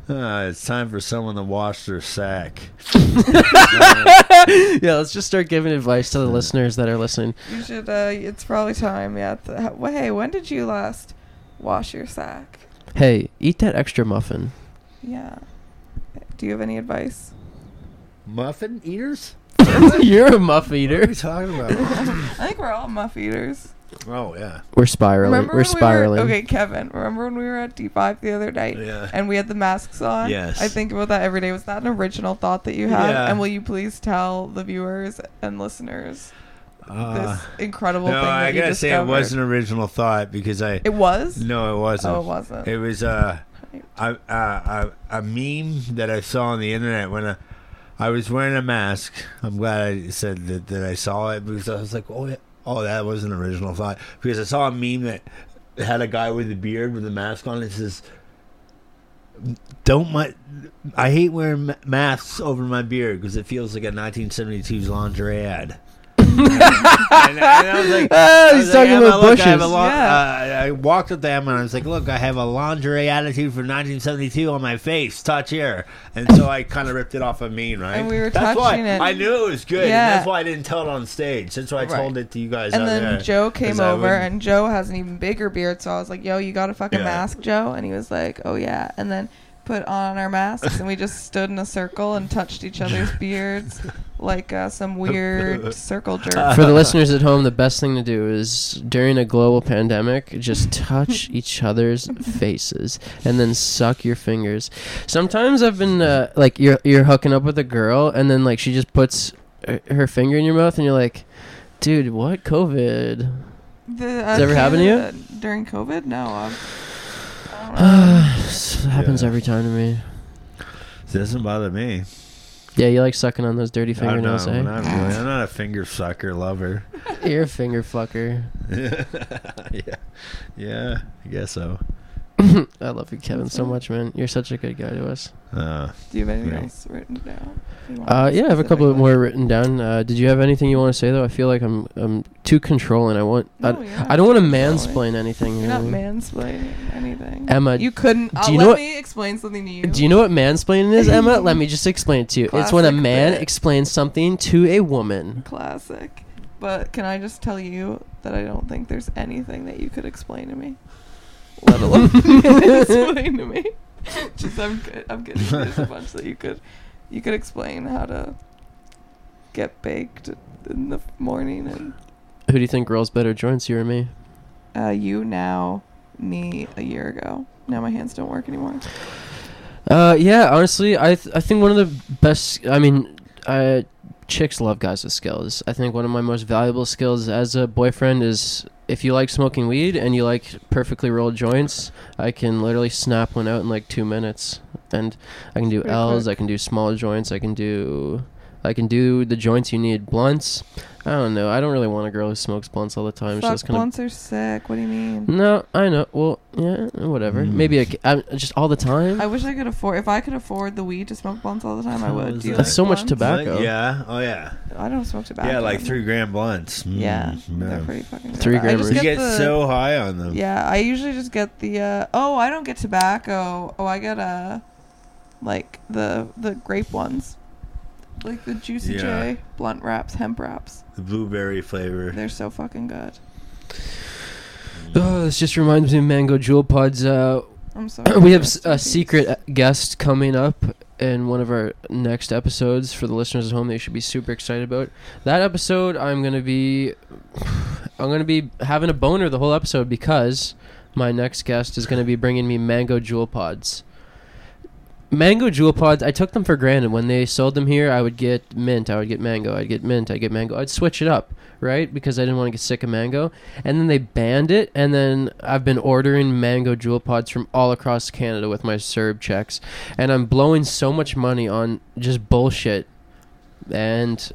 uh, it's time for someone to wash their sack. yeah, let's just start giving advice to the listeners that are listening. You should. Uh, it's probably time. Yeah. th- h- well, hey, when did you last wash your sack? Hey, eat that extra muffin. Yeah. Do you have any advice? Muffin eaters? You're a muff What are eater. we talking about? I think we're all muff eaters. oh yeah, We're spiraling. Remember We're when spiraling. We were, okay, Kevin. Remember when we were at D5 the other night? yeah. and we had the masks on. Yes. I think about that every day. Was that an original thought that you had? Yeah. And will you please tell the viewers and listeners Uh, this incredible no, thing that I you gotta say it was an original thought because I. It was. No, it wasn't. Oh, it wasn't. It was uh, a, a, meme that I saw on the internet when I, I was wearing a mask. I'm glad I said that, that I saw it because I was like, oh, yeah. oh, that was an original thought. Because I saw a meme that had a guy with a beard with a mask on. It says, don't my, I hate wearing masks over my beard because it feels like a 1972's lingerie ad. And, and I was like, Ah, I he's was like, talking Emma, about look, I have bushes. a lon- Yeah. uh, I walked up to Emma and I was like, "Look, I have a lingerie attitude from 1972 on my face. Touch here." And so I kind of ripped it off of me, right? And we were that's touching why it. I knew it was good. and Yeah. that's why I didn't tell it on stage. That's why I Right. told it to you guys. And out then there. Joe came over, wouldn't- and Joe has an even bigger beard. So I was like, "Yo, you got a fucking Yeah. mask, Joe?" And he was like, "Oh yeah." And then put on our masks, and we just stood in a circle and touched each other's beards like uh, some weird circle jerk. For the listeners at home, the best thing to do is during a global pandemic, just touch each other's faces and then suck your fingers. Sometimes I've been uh, like you're you're hooking up with a girl and then like she just puts her- her finger in your mouth and you're like, dude, what COVID? The, uh, Does it ever happen to you? During COVID? No. Um, I don't know. This happens Yeah. every time to me. It doesn't bother me. Yeah, you like sucking on those dirty I don't know. fingernails, eh? Not really. I'm not a finger sucker lover. You're a finger fucker. yeah, yeah. I guess so. I love you, Kevin, so much, man. You're such a good guy to us. Uh, Do you have anything Right. else written down? Uh, yeah, I have a couple specifically? more written down. Uh, did you have anything you want to say though? I feel like I'm I'm too controlling. I want No, I, I don't want to controlling. mansplain anything. You're not mansplaining anything. Emma, you couldn't. do Uh, you let know what- me explain something to you. Do you know what mansplaining is, Emma? Let me just explain it to you. it's when a man bit. explains something to a woman. Classic. But can I just tell you that I don't think there's anything that you could explain to me, let alone explain to me. Just I'm good. I'm kidding. There's a bunch that you could you could explain how to get baked in the morning and Who do you think grows better joints, you or me? uh, you now me a year ago. Now my hands don't work anymore. Uh, yeah, honestly, I th- I think one of the best. I mean, uh, chicks love guys with skills. I think one of my most valuable skills as a boyfriend is if you like smoking weed and you like perfectly rolled joints, I can literally snap one out in like two minutes, and I can do Pretty L's. quick. I can do small joints. I can do, I can do the joints you need. Blunts. I don't know. I don't really want a girl who smokes blunts all the time. Fuck, She's kind of blunts are sick. What do you mean? no. I know. Well, yeah, whatever. Mm. Maybe a, I, just all the time. I wish I could afford. If I could afford the weed to smoke blunts all the time, I would. is Do that? That's like so much blunts? tobacco. Yeah. Oh yeah. I don't smoke tobacco. Yeah, like three gram blunts. Mm, Yeah, yeah. they're pretty fucking. Good. Three I just. You get the, so high on them. Yeah, I usually just get the. uh Oh, I don't get tobacco. Oh, I get uh like the the grape ones, like the Juicy Yeah. J blunt wraps, hemp wraps. The blueberry flavor. They're so fucking good. Oh, this just reminds me of Mango Juul Pods. Uh, I'm sorry. we have s- a secret uh, guest coming up in one of our next episodes for the listeners at home. They should be super excited about that episode. I'm gonna be, I'm gonna be having a boner the whole episode because my next guest is gonna be bringing me Mango Juul Pods. Mango Juul Pods, I took them for granted. When they sold them here, I would get mint, I would get mango, I'd get mint, I'd get mango. I'd switch it up, right? Because I didn't want to get sick of mango. And then they banned it, and then I've been ordering mango Juul Pods from all across Canada with my CERB checks. And I'm blowing so much money on just bullshit. And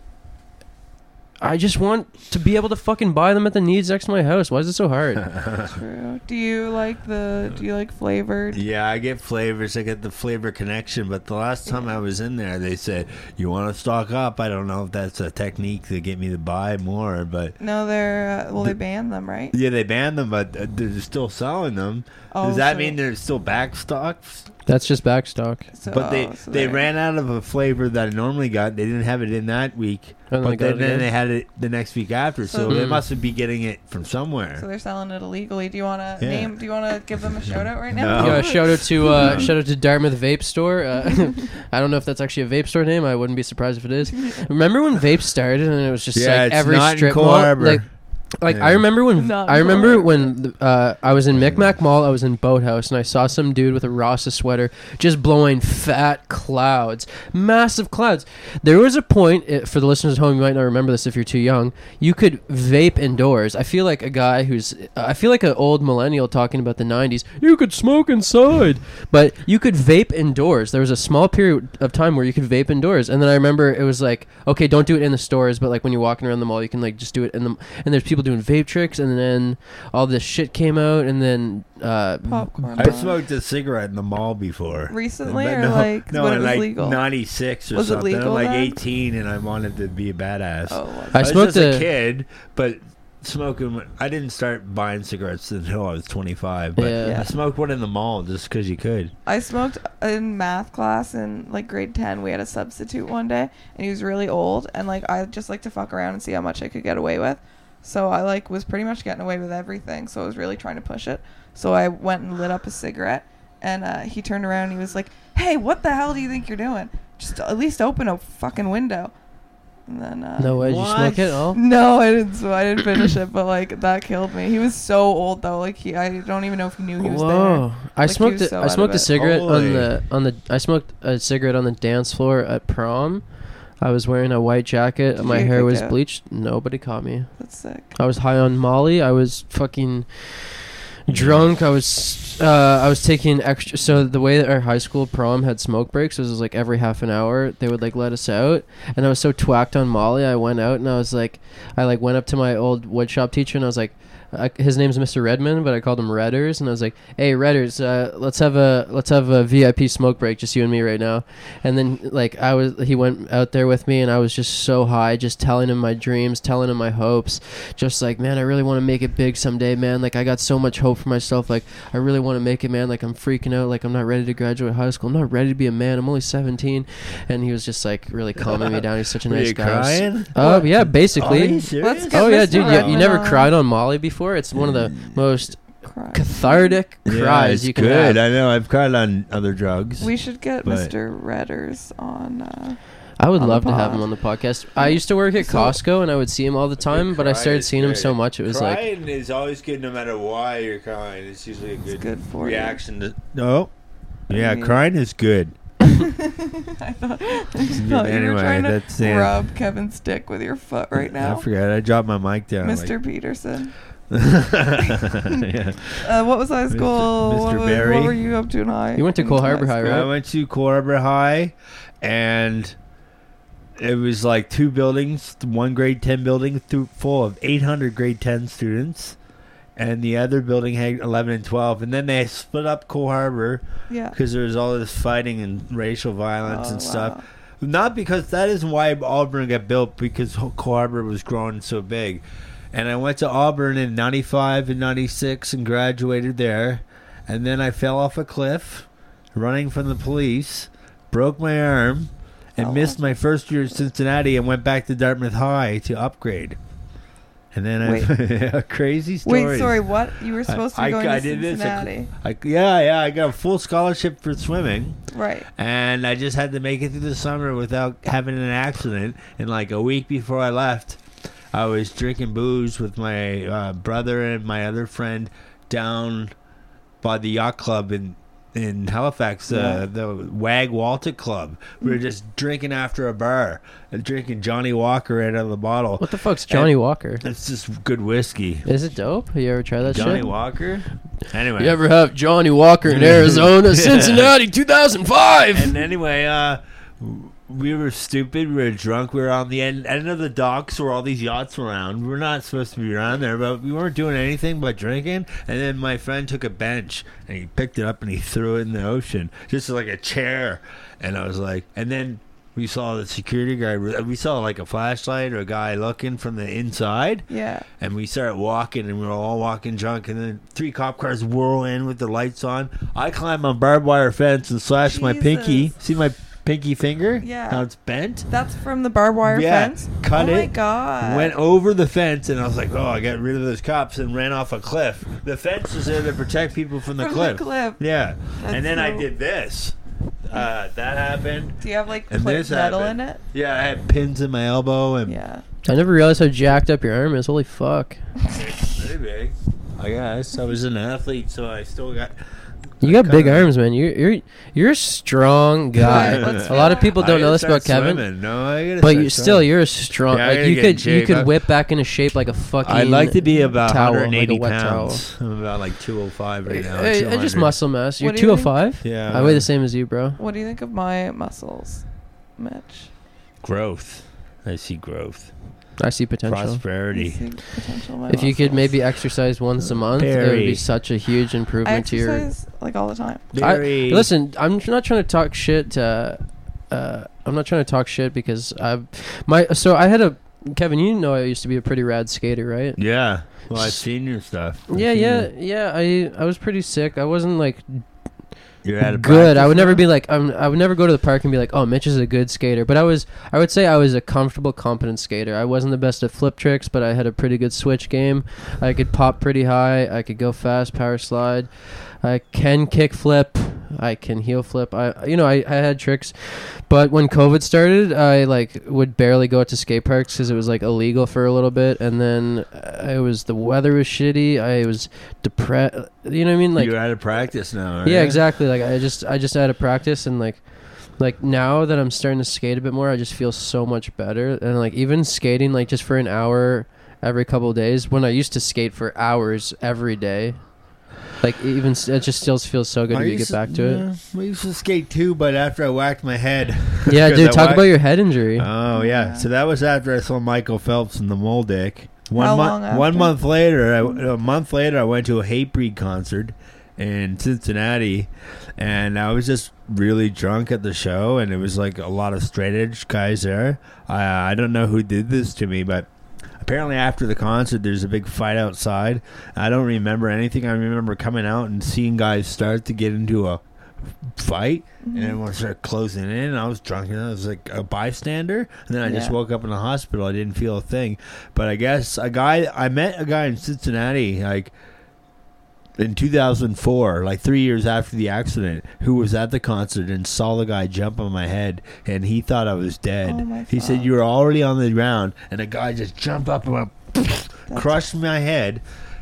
I just want to be able to fucking buy them at the needs next to my house. Why is it so hard? True. Do you like the? Do you like flavored? Yeah, I get flavors. I get the flavor connection. But the last time I was in there, they said, You want to stock up? I don't know if that's a technique to get me to buy more. But No, they're. Uh, well, they banned them, right? yeah, they banned them, but uh, they're still selling them. Oh, Does that so- mean they're still back stocks? That's just backstock. So, But they oh, so they they're- ran out of a flavor that I normally got. They didn't have it in that week. And but got then, then they had it the next week after. So, So- they Hmm. must be getting it from somewhere. So they're selling it illegally. Do you want to Yeah. name? Do you want to give them a shout out right now? No. Yeah, shout out to uh, shout out to Dartmouth Vape Store. Uh, I don't know if that's actually a vape store name. I wouldn't be surprised if it is. Remember when vape started and it was just Yeah, like it's every not strip Cole mall, like Like Yeah. I remember when Not I remember cool. when uh, I was in Micmac Mall. I was in Boathouse and I saw some dude with a Rasta sweater just blowing fat clouds, massive clouds. There was a point eh, for the listeners at home. You might not remember this if you're too young. You could vape indoors. I feel like a guy who's I feel like an old millennial talking about the '90s. You could smoke inside, but you could vape indoors. There was a small period of time where you could vape indoors, and then I remember it was like, okay, don't do it in the stores, but like when you're walking around the mall, you can like just do it in the. And there's people doing vape tricks, and then all this shit came out, and then uh, Popcorn. I bar. smoked a cigarette in the mall before. recently But or no, like no, when it in was like legal. '96 or Was it something. legal I'm like then? 18 and I wanted to be a badass. oh, was I I was smoked just a, a- kid, but smoking. I didn't start buying cigarettes until I was 25. But Yeah. Yeah. I smoked one in the mall just because you could. I smoked in math class in like grade 10. We had a substitute one day and he was really old and like I just like to fuck around and see how much I could get away with. So I like was pretty much getting away with everything. So I was really trying to push it. So I went and lit up a cigarette and uh, he turned around and he was like, "Hey, what the hell do you think you're doing? Just at least open a fucking window." And then uh, no way, did you smoke it all? No, I didn't. So I didn't finish it, but like that killed me. He was so old though. Like he, I don't even know if he knew he was there. Whoa! I Like, smoked. a- so I smoked a cigarette Holy. on the on the. I smoked a cigarette on the dance floor at prom. I was wearing a white jacket. Did my hair was out? bleached. Nobody caught me. That's sick. I was high on Molly. I was fucking drunk. I was. Uh, I was taking extra. So the way that our high school prom had smoke breaks was, was like every half an hour they would like let us out, and I was so twacked on Molly. I went out and I was like, I like went up to my old woodshop teacher and I was like. I, his name's Mr. Redmond, but I called him Redders, and I was like, "Hey, Redders, uh, let's have a let's have a VIP smoke break, just you and me right now." And then like I was, he went out there with me, and I was just so high, just telling him my dreams, telling him my hopes, just like, man, I really want to make it big someday, man. Like I got so much hope for myself. Like I really want to make it, man. Like I'm freaking out. Like I'm not ready to graduate high school. I'm not ready to be a man. I'm only 17, and he was just like really calming me down. He's such a Were nice you guy. crying? Oh yeah, Are basically. you serious? Let's get Oh yeah, dude, you, you never cried on Molly before. It's one of the most Cry. cathartic Yeah, cries it's you can good. have. I know. I've cried on other drugs. We should get But- Mr. Redders on. Uh, I would on the love to have pod. him on the podcast. I used to work at So- Costco and I would see him all the time, but I cry started is seeing him good. so much it was like crying is always good, no matter why you're crying. It's usually a it's good, good for reaction. To, no, yeah, mean- crying is good. you. I thought, I thought you Anyway, were trying to that's it. rub Kevin's dick with your foot right now, I forgot. I dropped my mic down. Mr. Peterson. Like, yeah. Uh, what was high Mr. school? What, Mr. Barry? what were you up to in high? You went to in Cole Harbor High, right? I went to Cole Harbor High, and it was like two buildings, one grade ten building through full of eight hundred grade ten students, and the other building had eleven and twelve. And then they split up Cole Harbor Yeah. because there was all this fighting and racial violence Oh, and stuff. Not because that isn't why Auburn got built because Cole Harbor was growing so big. And I went to Auburn in 95 and 96 and graduated there. And then I fell off a cliff running from the police, broke my arm, and Oh, missed my first year at Cincinnati and went back to Dartmouth High to upgrade. And then I a crazy story. Wait, sorry. What? You were supposed to be I- going I to a- Cincinnati, I, yeah, yeah, I got a full scholarship for swimming right? and I just had to make it through the summer without having an accident. And like a week before I left, I was drinking booze with my uh, brother and my other friend down by the yacht club in in Halifax, uh, the Waegwoltic Club. We were just drinking after a bar, and drinking Johnnie Walker right out of the bottle. What the fuck's Johnnie Walker? It's just good whiskey. Is it dope? You ever try that Johnnie shit? Walker. Anyway, You ever have Johnnie Walker in Arizona, Cincinnati, 2005? And anyway, uh, we were stupid. We were drunk. We were on the end, end of the docks where all these yachts were around. We are not supposed to be around there, but we weren't doing anything but drinking. And then my friend took a bench and he picked it up and he threw it in the ocean, just like a chair. And I was like, and then we saw the security guard. We saw like a flashlight or a guy looking from the inside. Yeah. And we started walking, and we were all walking drunk. And then three cop cars whirl in with the lights on. I climb on barbed wire fence and slash my pinky. See my pinky finger? Yeah. How it's bent. That's from the barbed wire Yeah, fence. cut oh my it, god. Went over the fence, and I was like, "Oh, I got rid of those cops," and ran off a cliff. The fence is there to protect people from the From cliff. the cliff. Yeah. That's and then I did this. Uh, that happened. Do you have like And plate this metal happened. in it? Yeah, I had pins in my elbow and Yeah. I never realized how jacked up your arm is. Holy fuck! Pretty big. I guess I was an athlete, so I still got. You got big kinda- arms, man. You're you're you're a strong guy. A lot of people don't know this start about Kevin, swimming. No, I gotta but start you still swimming. you're a strong. Yeah, like you get could you could whip back into shape like a fucking. I'd like to be about towel, 180 like a wet pounds. I'm about like 205 right now. Hey, hey, just muscle mass. You're What do you think? 205. Yeah. I weigh the same as you, bro. What do you think of my muscles, Mitch? Growth. I see growth. I see potential. Prosperity. see potential If you could maybe exercise once a month, it would be such a huge I improvement to your. exercise like all the time. I- Very. Listen, I'm not trying to talk shit. Uh, uh, I'm not trying to talk shit because I've my. So I had a Kevin. You know, I used to be a pretty rad skater, right? Yeah. Well, I've seen your stuff. I've Yeah, seen yeah, it. yeah. I I was pretty sick. I wasn't like You're at a good. I would never be like I'm, I would never go to the park and be like, oh, Mitch is a good skater. But I was. I would say I was a comfortable, competent skater. I wasn't the best at flip tricks, but I had a pretty good switch game. I could pop pretty high. I could go fast, power slide. I can kick flip. I can heel flip. I you know I, I had tricks, but when COVID started, I like would barely go out to skate parks because it was like illegal for a little bit, and then it was the weather was shitty. I was depressed. You know what I mean? Like You're out of practice now. yeah, exactly. Like I just I just had to practice and like like now that I'm starting to skate a bit more, I just feel so much better. And like even skating like just for an hour every couple of days when I used to skate for hours every day. Like even s- it just still feels so good I to used get back to yeah, I used to skate too, but after I whacked my head. it. Yeah, 'Cause dude, I talk whacked- about your head injury. Oh yeah. Yeah. So that was after I saw Michael Phelps in the Moldick. One How month. long One after? month later, I, a month later, I went to a Hatebreed concert in Cincinnati, and I was just really drunk at the show, and it was like a lot of straight edge guys there. I I don't know who did this to me, but. Apparently, after the concert, there's a big fight outside. I don't remember anything. I remember coming out and seeing guys start to get into a fight, Mm-hmm. and everyone started closing in. And I was drunk, and I was like a bystander. And then I just woke up in the hospital. I didn't feel a thing. But I guess a guy I met a guy in Cincinnati like in 2004, like three years after the accident, who was at the concert and saw the guy jump on my head, and he thought I was dead. Oh he said you were already on the ground, and a guy just jumped up and went, crushed my head.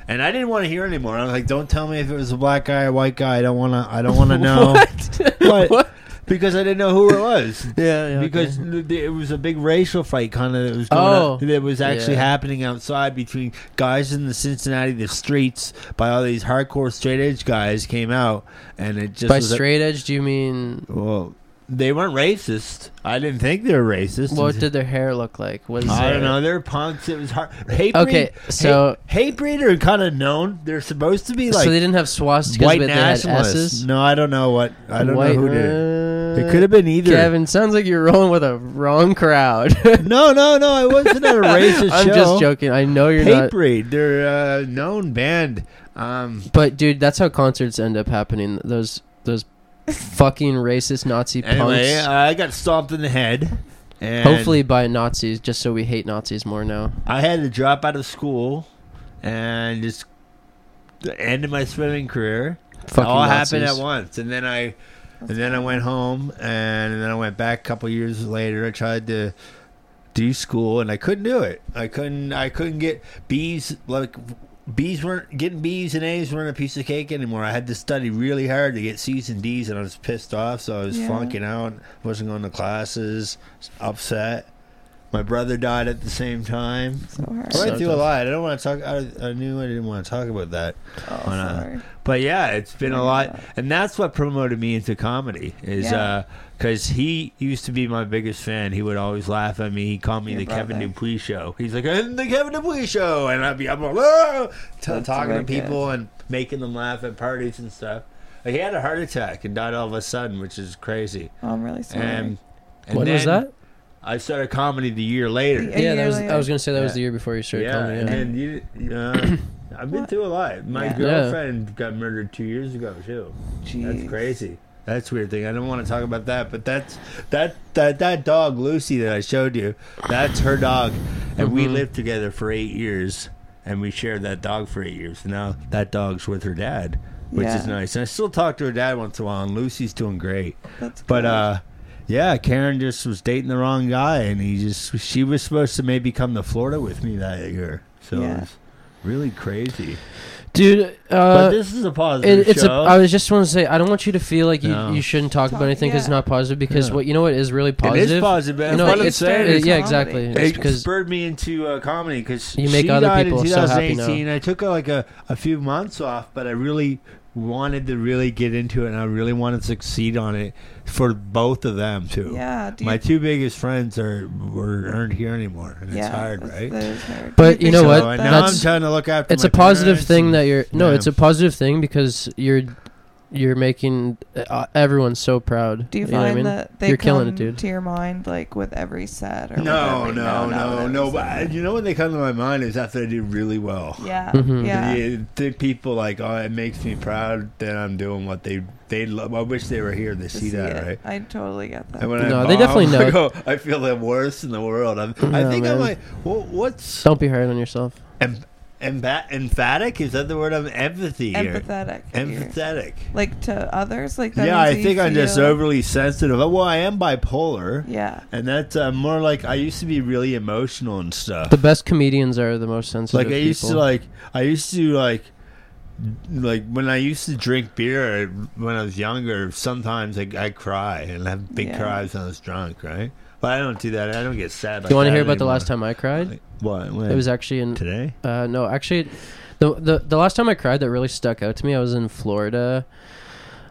And I didn't want to hear anymore. I was like, "Don't tell me if it was a black guy or white guy. I don't want to. I don't want to know." what? What? Because I didn't know who it was. Yeah, yeah. Because okay. th- it was a big racial fight, kind of that was going Oh. on, that was actually Yeah. happening outside between guys in the Cincinnati, the streets, by all these hardcore straight edge guys came out, and it just by was a- straight edge, do you mean well, they weren't racist. I didn't think they were racist. what did their hair look like? Was I don't know. They're punks. It was hard. Hate Okay, breed, so- hate, Hatebreed are kind of known. They're supposed to be like so they didn't have swastikas, white but nationalists. No, I don't know what. I don't White- know who did it. It uh, could have been either. Kevin, sounds like you're rolling with a wrong crowd. No, no, no. I wasn't at a racist I'm show. just joking. I know you're Hate not. Breed. They're a known band. Um, But dude, that's how concerts end up happening. Those those fucking racist Nazi anyway, punks. I got stomped in the head. And Hopefully by Nazis, just so we hate Nazis more now. I had to drop out of school and just the end of my swimming career. Fucking all happened at once, and then I, and then I went home, and then I went back a couple years later. I tried to do school, and I couldn't do it. I couldn't. I couldn't get B's like. B's weren't getting B's and A's weren't a piece of cake anymore. I had to study really hard to get C's and D's, and I was pissed off. So I was Yeah. flunking out, wasn't going to classes, upset. My brother died at the same time. So hard. I So went through a tough. lot. I don't want to talk. I, I knew I didn't want to talk about that. Oh, on a- sorry. But yeah, it's been a lot, that. and that's what promoted me into comedy. Is Yeah. because he used to be my biggest fan. He would always laugh at me. He called me Your the Kevin brother. Dupuis show. He's like, "I'm the Kevin Dupuis show," and I'd be I'm like, "Ah!" t- That's talking to wicked. people and making them laugh at parties and stuff. Like, he had a heart attack and died all of a sudden, which is crazy. Oh, I'm really sorry. And, and When was that? I started comedy the year later. Yeah. A yeah, that year was. I was gonna say that was the year before you started yeah, comedy. and Yeah. then you, uh, I've been What? through a lot. My Yeah. girlfriend got murdered two years ago too. That's crazy. That's a weird thing. I don't want to talk about that, but that's that that that dog Lucy that I showed you. That's her dog, and we Mhm. lived together for eight years, and we shared that dog for eight years. Now that dog's with her dad, which is nice. And I still talk to her dad once in a while, and Lucy's doing great. That's But good. uh, Yeah, Karen just was dating the wrong guy, and he just she was supposed to maybe come to Florida with me that year. So Yeah. it was really crazy. Dude, but uh, this is a positive it, it's a. show. I was just want to say, I don't want you to feel like you, No. you shouldn't talk, about anything because it's not positive. Because Yeah. what you know what is really positive. It is positive. That's You know, what I'm it's- saying. It's yeah, comedy. exactly. It's It because spurred me into uh, comedy because You make she other died people in so happy 2018. I took uh, like a, a few months off, but I really wanted to really get into it, and I really wanted to succeed on it for both of them too. Yeah. Do you, My two biggest friends are were aren't here anymore, and yeah, it's hard, that's- right? that is hard. But you know think what? So, and that- now I'm trying to look after. it's my a positive thing and- that you're. No, yeah. it's a positive thing because you're you're making uh, everyone so proud. Do you know what find I mean? that they You're come killing it, dude. to your mind like with every set or No, every, no, no, with no. But set? you know when they come to my mind is after I do really well. yeah, Mhm. yeah, The, the people like, oh, it makes me proud that I'm doing what they they love. I wish they were here to to see that, it. right? I totally get that. And when No, I they definitely know. I, go, I feel the worst in the world. I'm, I think man. I'm like, well, what's Don't be hard on yourself. em, emba- emphatic? Is that the word? I'm empathy here. Empathetic. you're- Empathetic. Like to others, like that Yeah, I think I'm just overly sensitive. Well, I am bipolar. Yeah, And that's uh, more like I used to be really emotional and stuff. The best comedians are the most sensitive. like I used people. to like I used to like like when I used to drink beer when I was younger. Sometimes I I cry and have big Yeah. cries when I was drunk, right? But I don't do that. I don't get sad. Do you want to hear about the last time I cried? What? When? It was actually in today. Uh, no, actually, the, the the last time I cried that really stuck out to me, I was in Florida.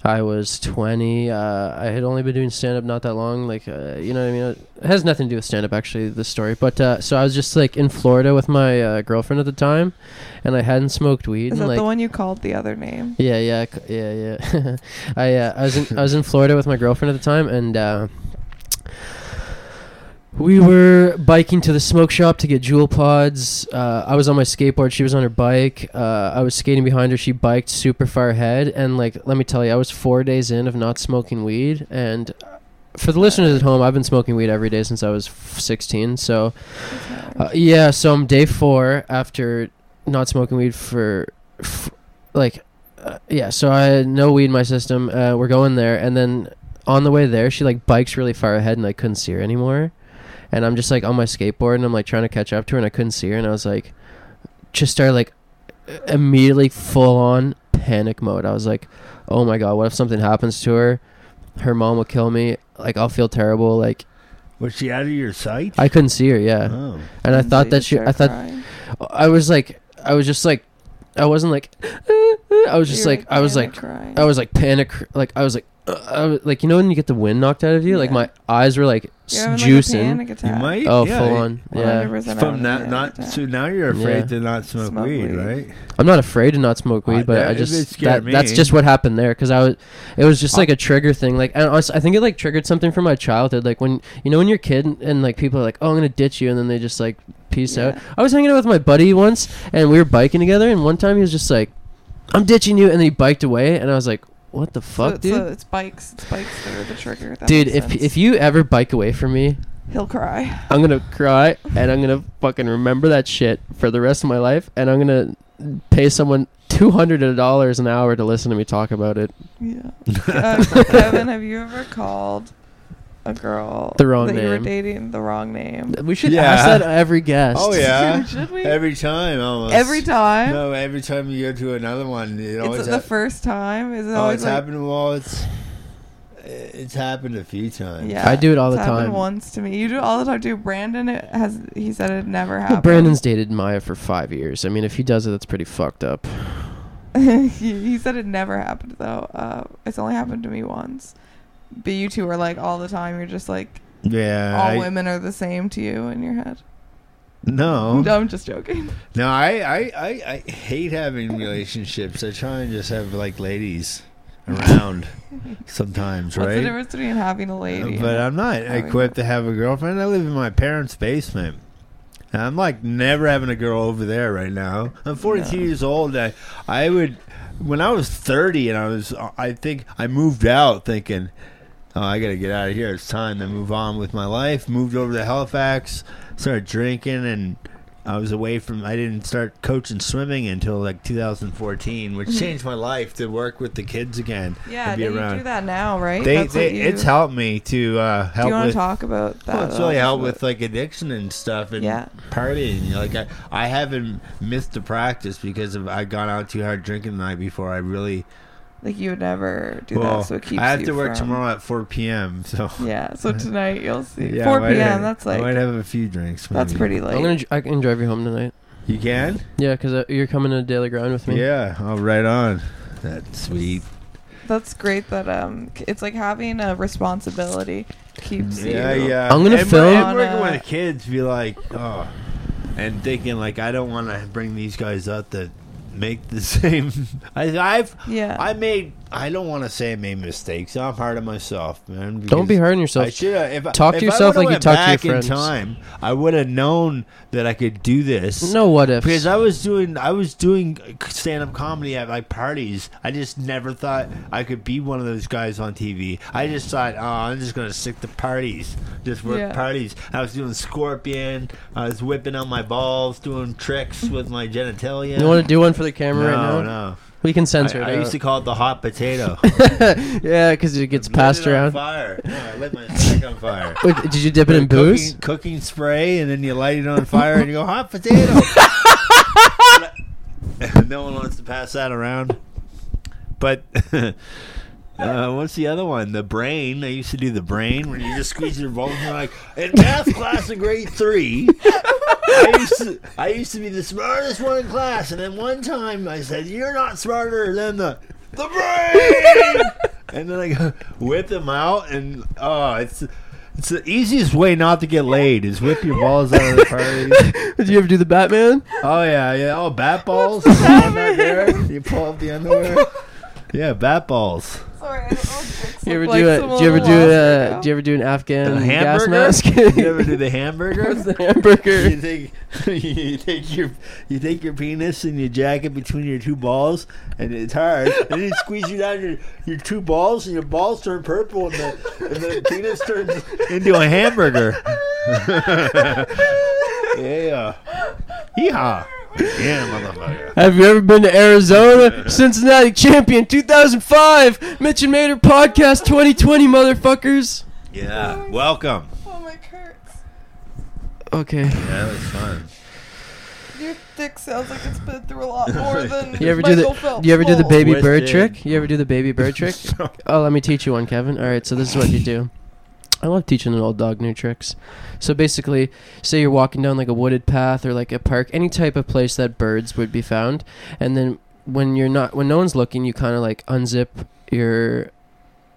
I was 20. Uh, I had only been doing stand up not that long. Like, uh, you know what I mean? It has nothing to do with stand up, actually, the story. But uh, so I was just like in Florida with my uh, girlfriend at the time, and I hadn't smoked weed. is that like, the one you called the other name? yeah, yeah, yeah, yeah. I uh, I was in I was in Florida with my girlfriend at the time, and uh, we were biking to the smoke shop to get Juul pods. Uh, I was on my skateboard; she was on her bike. Uh, I was skating behind her. She biked super far ahead, and like, let me tell you, I was four days in of not smoking weed, and. For the listeners at home, I've been smoking weed every day since I was f- 16. So, uh, yeah, so I'm day four after not smoking weed for, f- like, uh, yeah. So I had no weed in my system. Uh, we're going there, and then on the way there, she like bikes really far ahead, and I couldn't see her anymore. And I'm just like on my skateboard, and I'm like trying to catch up to her, and I couldn't see her, and I was like, just started like immediately full on panic mode. I was like, oh my god, what if something happens to her? Her mom will kill me. Like I'll feel terrible. Like Was she out of your sight? I couldn't see her. Yeah. oh. And I thought that she, I thought, crying? I was like, I was just like, I wasn't like, I was just You're, like, I was like, crying. I was like panic, like I was like, uh, like you know when you get the wind knocked out of you, like Yeah. my eyes were like You're s- having, like, a juicing. panic You attack. might. oh, yeah, full on, yeah. 100% From having a that, panic not attack. so now you're afraid Yeah. to not smoke, Smoke weed, weed. right? I'm not afraid to not smoke weed, I- but that- I it just scared that, that's me. just what happened there because I was, it was just like a trigger thing. Like and honest- I think it like triggered something from my childhood. Like when you know when you're a kid and, and like people are like, oh, I'm gonna ditch you, and then they just like peace out. I was hanging out with my buddy once, and we were biking together, and one time he was just like, "I'm ditching you," and then he biked away, and I was like, "What the fuck, it's, dude?" uh, it's bikes. It's bikes that are the trigger. That dude, if sense. if you ever bike away from me, he'll cry. I'm gonna cry, and I'm gonna fucking remember that shit for the rest of my life, and I'm gonna pay someone two hundred dollars an hour to listen to me talk about it. Yeah. uh, Kevin, have you ever called a girl The wrong that you were name. dating the wrong name? We should Yeah. ask that every guest. Oh yeah, Should we? every time almost. Every time. No, every time you go to another one, it always it's the hap- first time. Is it Oh, always it's like, happened. Well, it's it's happened a few times. Yeah, I do it all it's the happened time. once to me. You do it all the time too. Brandon it has he said it never Well, happened. Brandon's dated Maya for five years. I mean, if he does it, that's pretty fucked up. he, he said it never happened though. Uh, it's only happened to me once. But you two are like all the time. You're just like Yeah. all I- women are the same to you in your head. No. No, I'm just joking. No, I, I, I, I hate having relationships. I try and just have like ladies around sometimes, right? What's the difference between having a uh, lady? But I'm not equipped to have a girlfriend. I live in my parents' basement. And I'm like never having a girl over there right now. I'm 42 No. years old. I, I would, when I was 30 and I was, I think I moved out thinking, oh, I got to get out of here. It's time to move on with my life. Moved over to Halifax, started drinking, and I was away from. I didn't start coaching swimming until like 2014, which changed my life to work with the kids again. Yeah, and be and you do that now, right? They, they you, it's helped me to uh, Do you want with. to talk about that? well, it's really helped with like addiction and stuff and Yeah. partying. Like I, I haven't missed a practice because of I gone out too hard drinking the night before. I really like you would never do well. that, so it keeps. I have you to work from- tomorrow at 4 p.m. So Yeah, so tonight you'll see. Yeah, 4 p.m. have- That's like I might have a few drinks. that's maybe. pretty I'm gonna. I can drive you home tonight. You can? Yeah, because uh, you're coming to daily grind with me. Yeah. Oh, right on. That's sweet. That's great that um it's like having a responsibility keeps Yeah, you. yeah. yeah. I'm gonna and, film- And working with the kids, be like, oh, and thinking like, I don't want to bring these guys up that make the same. I, I've, Yeah. I made. I don't want to say I made mistakes. I'm hard on myself, man. Don't be because hard on I yourself. should have. If I- Talk to if I yourself would've like you went talk to your back in friends. time, I would have known that I could do this. No what if? Because I was doing, I was doing stand-up comedy at like parties. I just never thought I could be one of those guys on TV. I just thought, oh, I'm just gonna stick to parties, just work Yeah. parties. I was doing scorpion. I was whipping out my balls, doing tricks with my genitalia. you want to do one for the camera no, right now? no. We can censor I, I it. used to call it the hot potato. yeah, because it gets passed it around. fire. No, I lit my stick on fire. Wait, did you dip it in Cooking- booze? Cooking, spray, and then you light it on fire, and you go hot potato. no one wants to pass that around. But uh, what's the other one? The brain. I used to do the brain where you just squeeze your balls. And you're like in math class in grade three. I used to I used to be the smartest one in class, and then one time I said, "You're not smarter than the the brain." and then I go whip them out, and oh, it's it's the easiest way not to get laid is whip your balls out of the party. Did you ever do the Batman? Oh yeah, yeah. Oh, bat balls. You pull them. You pull up the underwear. Yeah, bat balls. Sorry, I don't know what You ever do like, it? Do you ever do lost uh, right now. Do you ever do an Afghan The gas hamburger. mask? you ever do the hamburger? The hamburger? You take you take your you take your penis and you jack it between your two balls, and it's hard. And then you squeeze you down your, your two balls, and your balls turn purple, and the and the penis turns into a hamburger. yeah, yeehaw, yeah, motherfucker. Have you ever been to Arizona? Cincinnati champion 2005. Mitch and Mater podcast 2020, motherfuckers. Yeah, welcome. Oh my hurts. Okay. Yeah, that was fun. Your dick sounds like it's been through a lot more than You ever do Michael the Phelps you ever do the balls. baby bird Twisted. trick? You ever do the baby bird trick? Oh, let me teach you one, Kevin. All right, so this is what you do. I love teaching an old dog new tricks. So basically, say you're walking down like a wooded path or like a park, any type of place that birds would be found, and then when you're not, when no one's looking, you kind of like unzip your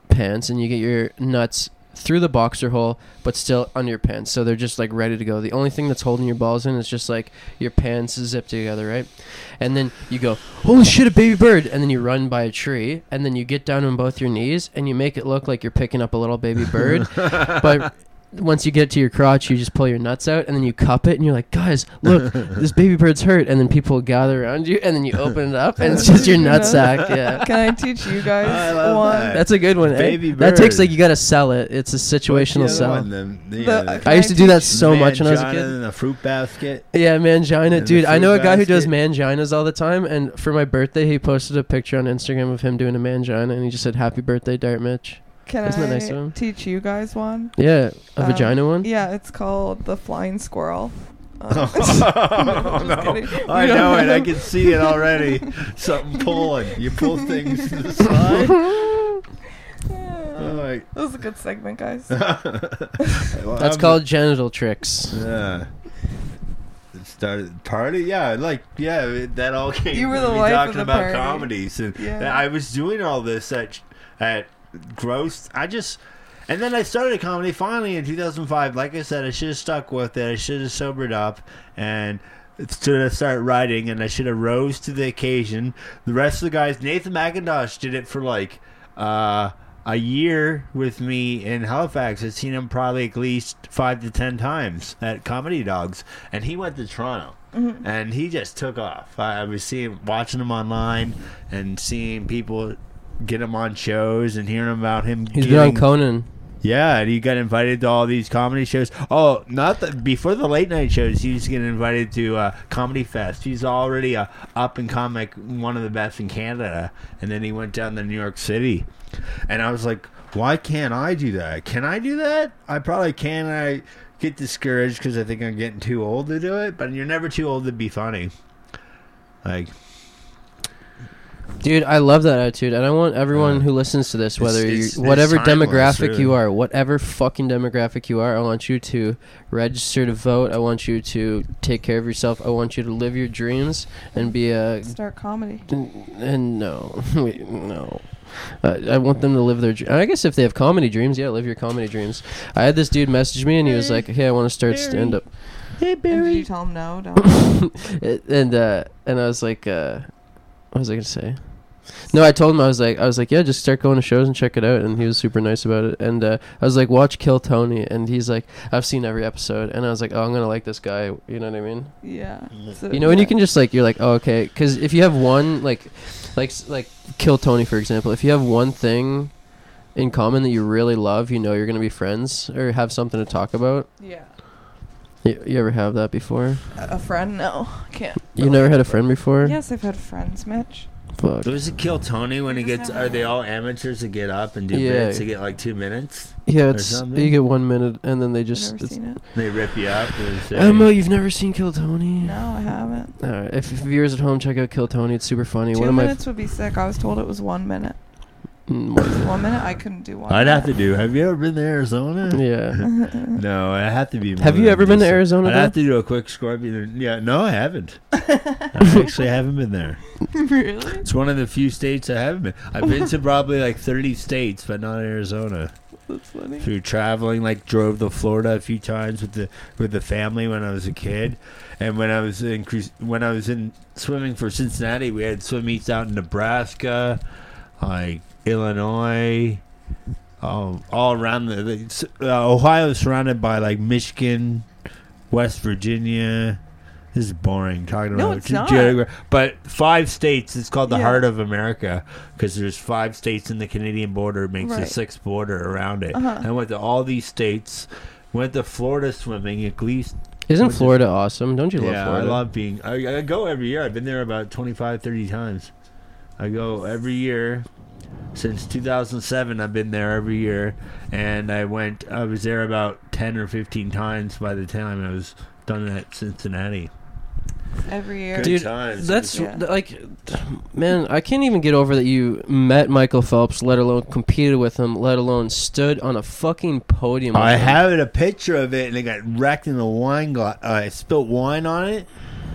pants and you get your nuts through the boxer hole, but still under your pants. So they're just like ready to go. The only thing that's holding your balls in is just like your pants zipped together, right? And then you go, holy shit, a baby bird. And then you run by a tree. And then you get down on both your knees and you make it look like you're picking up a little baby bird. but once you get to your crotch, you just pull your nuts out and then you cup it and you're like, guys, look, this baby bird's hurt. And then people gather around you and then you open it up and it's just your nut sack. Yeah. Can I teach you guys I love one? that. That's a good one. eh? Baby That takes bird. like you gotta sell it. It's a situational sell. one? The- the, The- uh, I used to do that teach- so much when I was a mangina kid. In a fruit basket. Yeah, mangina, And dude. I know a fruit guy who does manginas all the time, and for my birthday, he posted a picture on Instagram of him doing a mangina, and he just said "Happy birthday, Dart Mitch." Can Isn't I nice of him? teach you guys one? Yeah, a Um, vagina one. Yeah, it's called the flying squirrel. Um, oh, just kidding. I You know it. I can see it already. Something pulling. You pull things to the side. Yeah. Like, That was a good segment, guys. Well, That's I'm- called genital tricks. Yeah. It started party. Yeah, like yeah, it- that all came. You were the me life of talking the about party. comedies, and Yeah. I was doing all this at at gross. I just. And then I started comedy finally in 2005. Like I said, I should have stuck with it. I should have sobered up and should have started writing. And I should have rose to the occasion. The rest of the guys, Nathan Macintosh did it for like uh, a year with me in Halifax. I've seen him probably at least five to ten times at Comedy Dogs, and he went to Toronto. And he just took off. I, I was seeing, watching him online, and seeing people get him on shows and hearing about him. He's been on Conan. Yeah, and he got invited to all these comedy shows. Oh, not the, before the late night shows. He was getting invited to uh, Comedy Fest. He's already a up and comic, one of the best in Canada. And then he went down to New York City, and I was like, why can't I do that? Can I do that? I probably can. I get discouraged because I think I'm getting too old to do it. But you're never too old to be funny. Like Dude, I love that attitude, and I want everyone Yeah. who listens to this, whether It's- you, it's- it's whatever timeless, demographic you are, whatever fucking demographic you are, I want you to register to vote. I want you to take care of yourself. I want you to live your dreams and be a. Start comedy. And no, wait, no. Uh, I want them to live their. dr- I guess if they have comedy dreams, yeah, live your comedy dreams. I had this dude message me, and he was like, "Hey, I want to start stand up." Hey Barry, And did you tell him no? Don't. and uh, and I was like, uh, what was I gonna say? No, I told him I was like, I was like, yeah, just start going to shows and check it out. And he was super nice about it. And uh, I was like, watch Kill Tony, and he's like, I've seen every episode, and I was like, oh, I'm gonna like this guy. You know what I mean? yeah. So, You know, and you can just like, you're like, oh, okay, because if you have one like, like like Kill Tony for example, if you have one thing in common that you really love, you know, you're gonna be friends or have something to talk about. Yeah. You, you ever have that before? A a friend? No, I can't. You never had a friend before? Yes, I've had friends, Mitch. Fuck. Does it kill Tony when he just gets? Are they all amateurs that get up and do Yeah. bits? They get like two minutes. Yeah, it's something? you get one minute and then they I've just. never It's, seen it. They rip you up. And say, Emma, you've never seen Kill Tony? No, I haven't. Alright, if, if viewers at home check out Kill Tony, it's super funny. Two one of my minutes would be sick. I was told it was one minute. One- One minute, I couldn't do one. I'd have to do. Have you ever been to Arizona? yeah. No, I have to be. more Have you than ever been to just- Arizona? I'd have to do a quick scorpion. Yeah, no, I haven't. I actually haven't been there. really? It's one of the few states I haven't been. I've been to probably like 30 states, but not Arizona. That's funny. Through traveling, like drove to Florida a few times with the with the family when I was a kid, and when I was in Cru- when I was in swimming for Cincinnati, we had swim meets out in Nebraska, like Illinois, um, all around the, the uh, Ohio is surrounded by like Michigan, West Virginia. This is boring talking No, about it's not. geogra- but five states. It's called the Yeah. heart of America because there's five states in the Canadian border makes Right. a sixth border around it. Uh-huh. I went to all these states. Went to Florida swimming at least. Isn't What's it- Florida awesome? Don't you love yeah, Florida? I love being. I, I go every year. I've been there about 25, 30 times. I go every year since 2007. I've been there every year, and I went. I was there about 10 or 15 times by the time I was done at Cincinnati. Every year. Good Dude, times. That's Yeah. like, man, I can't even get over that you met Michael Phelps, let alone competed with him, let alone stood on a fucking podium. I have a picture of it, and it got wrecked in the wine glass. Uh, I spilled wine on it.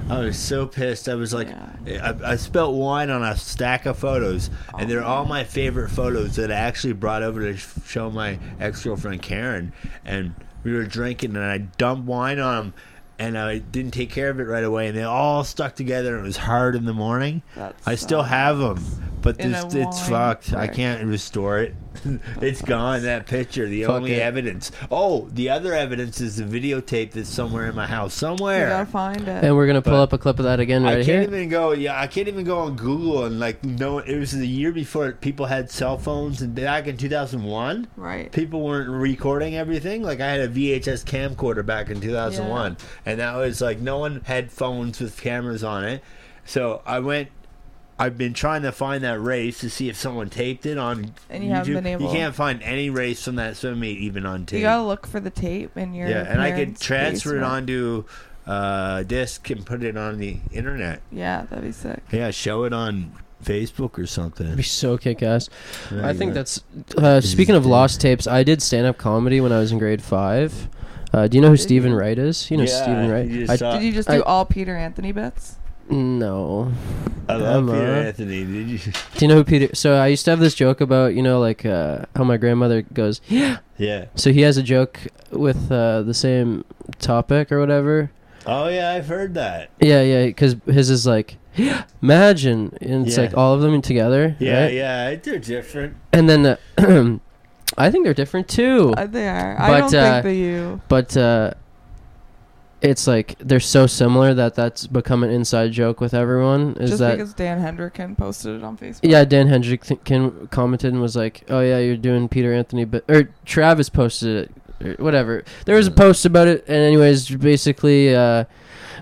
I was so pissed. I was like, Yeah. I, I spilled wine on a stack of photos, and they're all oh. my favorite photos that I actually brought over to show my ex girlfriend Karen. And we were drinking, and I dumped wine on them, and I didn't take care of it right away, and they all stuck together. And it was hard in the morning. That's I still have them, but this, it's wine fucked. I can't restore it. it's gone. That picture, the Fuck only it. evidence. Oh, the other evidence is the videotape that's somewhere in my house, Somewhere. You gotta find it. And we're gonna pull But up a clip of that again right I right can't here. even go. Yeah, I can't even go on Google and like no. It was the year before people had cell phones, and back in two thousand one, right. people weren't recording everything. Like I had a VHS camcorder back in two thousand one, and that was like no one had phones with cameras on it. So I went. I've been trying to find that race to see if someone taped it on And you YouTube. haven't been able- You can't find any race from that swim meet even on tape. You gotta look for the tape in your. yeah, and I could parents' transfer it basement. onto uh, disc and put it on the internet. Yeah, that'd be sick. Yeah, show it on Facebook or something. It'd be so kick ass. There I think go. that's. Uh, speaking of lost tapes, I did stand up comedy when I was in grade five. Uh, do you know who Did Steven? Wright is? You know Yeah, Steven Wright. you I, Did you just I- do all Peter Anthony bits? No. I love Peter Anthony. Did you? Do you know who Peter? So I used to have this joke about you know like uh, how my grandmother goes. Yeah. Yeah. So he has a joke with uh, the same topic or whatever. Oh yeah, I've heard that. Yeah, yeah. Because his is like, yeah, imagine, and it's Yeah. like all of them together. Yeah, right? yeah, they're different. And then uh, I think they're different too. Uh, they are. I But, don't uh, think that you. but uh, it's like they're so similar that that's become an inside joke with everyone. Is Just that because Dan Hendricken posted it on Facebook. yeah? Dan Hendrickson commented and was like, "Oh yeah, you're doing Peter Anthony," but or Travis posted it, or whatever. There was a post about it, and anyways, basically, uh,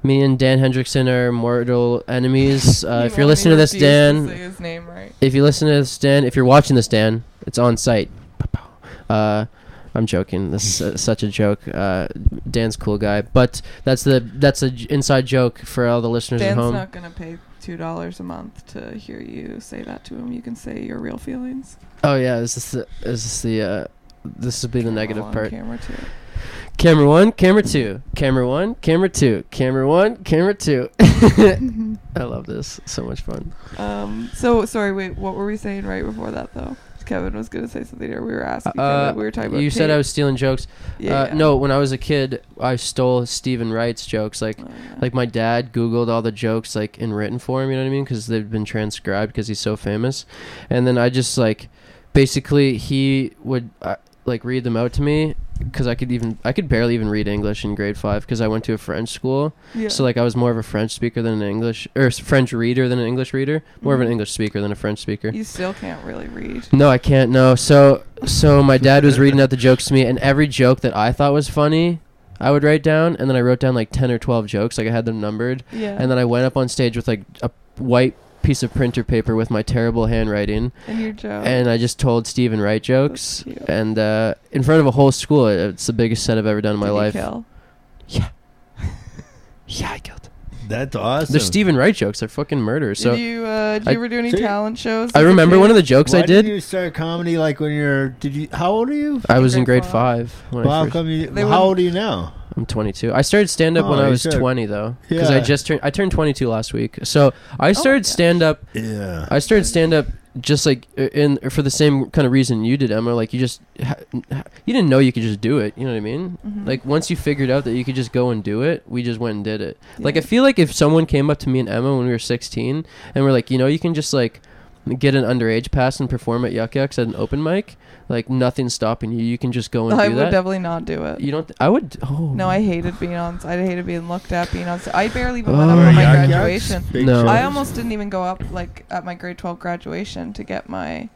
me and Dan Hendrickson are mortal enemies. Uh, He if you're listening to this, Dan, say his name right. if you listen to this, Dan, if you're watching this, Dan, it's on site. Uh, I'm joking. This is such a joke. Uh, Dan's cool guy, but that's the that's a j- inside joke for all the listeners Dan's at home. Dan's not gonna pay two dollars a month to hear you say that to him. You can say your real feelings. oh yeah, is this the is this the uh, this would be the Camera negative one, part. Camera two. Camera one, camera two, camera one, camera two, camera one, camera two. I love this. So much fun. Um. So sorry. Wait. What were we saying right before that though? Kevin was gonna say something, or we were asking. Uh, Kevin, we were talking about. you said I was stealing jokes. Yeah. uh, yeah. No, when I was a kid, I stole Steven Wright's jokes. Like Oh, yeah. like my dad googled all the jokes like in written form you know what i mean because they've been transcribed because he's so famous and then i just like basically he would like read them out to me because i could even i could barely even read english in grade five because i went to a french school yeah. so like i was more of a french speaker than an english or french reader than an english reader more of an Mhm. english speaker than a french speaker you still can't really read. no, I can't. No. So so my dad was reading out the jokes to me, and every joke that I thought was funny, I would write down, and then I wrote down like ten or twelve jokes, like I had them numbered, Yeah. and then I went up on stage with like a white piece of printer paper with my terrible handwriting, and your joke. and I just told Steven Wright jokes, and uh, in front of a whole school. It's the biggest set I've ever done in my Did you life. kill? Yeah, I killed. That's awesome. They're Steven Wright jokes. They're fucking murder. So did you uh, did I- ever do any So you- talent shows? I as a remember kid? one of the jokes Why I did. you start comedy like when you're? Did you? How old are you? I was in grade grade five. five. When Well, I how first, come you? They how wouldn't- old are you now? I'm 22. I started stand up when Oh, I you was started- 20 though, because I Yeah. just turned. I turned 22 last week. So I started Oh, yeah. stand up. Yeah. I started stand up just like uh, in for the same kind of reason you did, Emma. Like you just you didn't know you could just do it. You know what I mean? Mhm. Like once you figured out that you could just go and do it, we just went and did it. Like I feel like if someone came up to me and Emma when we were 16 and we're like, you know, you can just like get an underage pass and perform at Yuk Yuk's at an open mic, like nothing's stopping you. You can just go and I do would that. definitely not do it. you don't. Th- I would. Oh No, I hated being on. I hated being looked at being on. st- I barely even Oh. went up Or on my Yuk Yuk's? graduation. Big No. I almost didn't even go up like at my grade 12 graduation to get my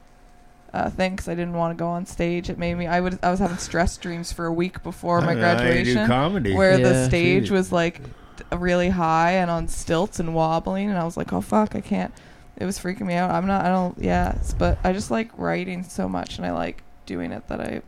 uh, thing 'cause I didn't want to go on stage. It made me. I would. I was having stress dreams for a week before my I don't know how you do graduation, comedy. where the stage Jeez. was like d- really high and on stilts and wobbling, and I was like, oh fuck, I can't. It was freaking me out. I'm not. I don't. Yeah, but I just like writing so much, and I like doing it that I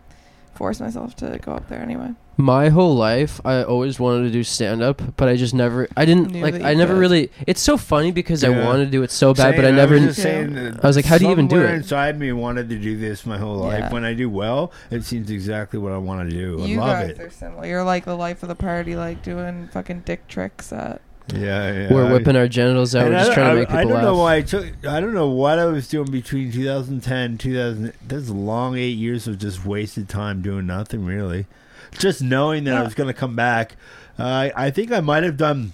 force myself to go up there anyway. My whole life, I always wanted to do stand up, but I just never. I didn't Knew like. I never could. really. It's so funny because I wanted to do it so bad, but I Same, never. was just saying that I was like, how do you even do somewhere it? Inside me wanted to do this my whole life. Yeah. When I do well, it seems exactly what I want to do. I you love guys it. are similar. You're like the life of the party, like doing fucking dick tricks at. Yeah, yeah. We're I- whipping our genitals out. And We're just don't- trying to make people I don't laugh. know why I took. I don't know what I was doing between 2010, 2000. That's a long eight years of just wasted time doing nothing really. Just knowing that I was going to come back. Uh, I I think I might have done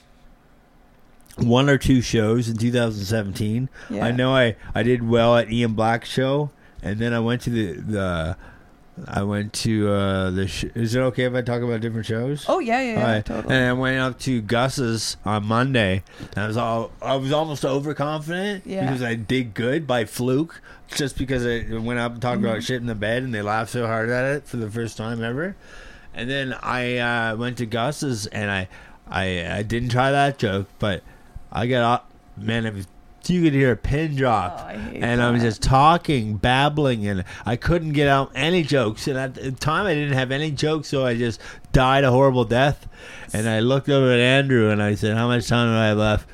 one or two shows in 2017. Yeah. I know I, I did well at Ian Black's show, and then I went to the the I went to uh, the. Sh- is it okay if I talk about different shows? Oh yeah, yeah, yeah, Alright, totally. And I went up to Gus's on Monday. And I was all I was almost overconfident Yeah. because I did good by fluke, just because I went up and talked about shit in the bed, and they laughed so hard at it for the first time ever. And then I uh, went to Gus's, and I, I I didn't try that joke, but I got off. Man, it was you could hear a pin drop Oh, I and I was just talking, babbling, and I couldn't get out any jokes. And at the time, I didn't have any jokes, so I just died a horrible death. And I looked over at Andrew and I said, "How much time do I have left?"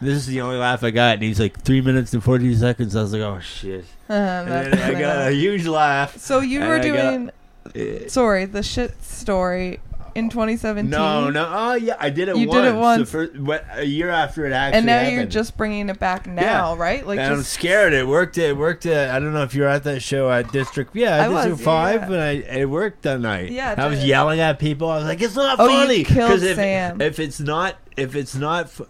This is the only laugh I got, and he's like, three minutes and forty seconds." I was like, "Oh shit!" And then I got a huge laugh. So you were I got- doing Eh, sorry the shit story in 2017. No, no, oh yeah, I did it. You once. did it The once. first, what, a year after it actually and now happened. you're just bringing it back now, right? Like and I'm scared. It worked. It worked. At, I don't know if you were at that show at District. Yeah, I was, District yeah, Five, yeah. but I it worked that night. Yeah, I was yelling at people. I was like, "It's not Oh, funny." killed if Sam. if it's not if it's not. Fu-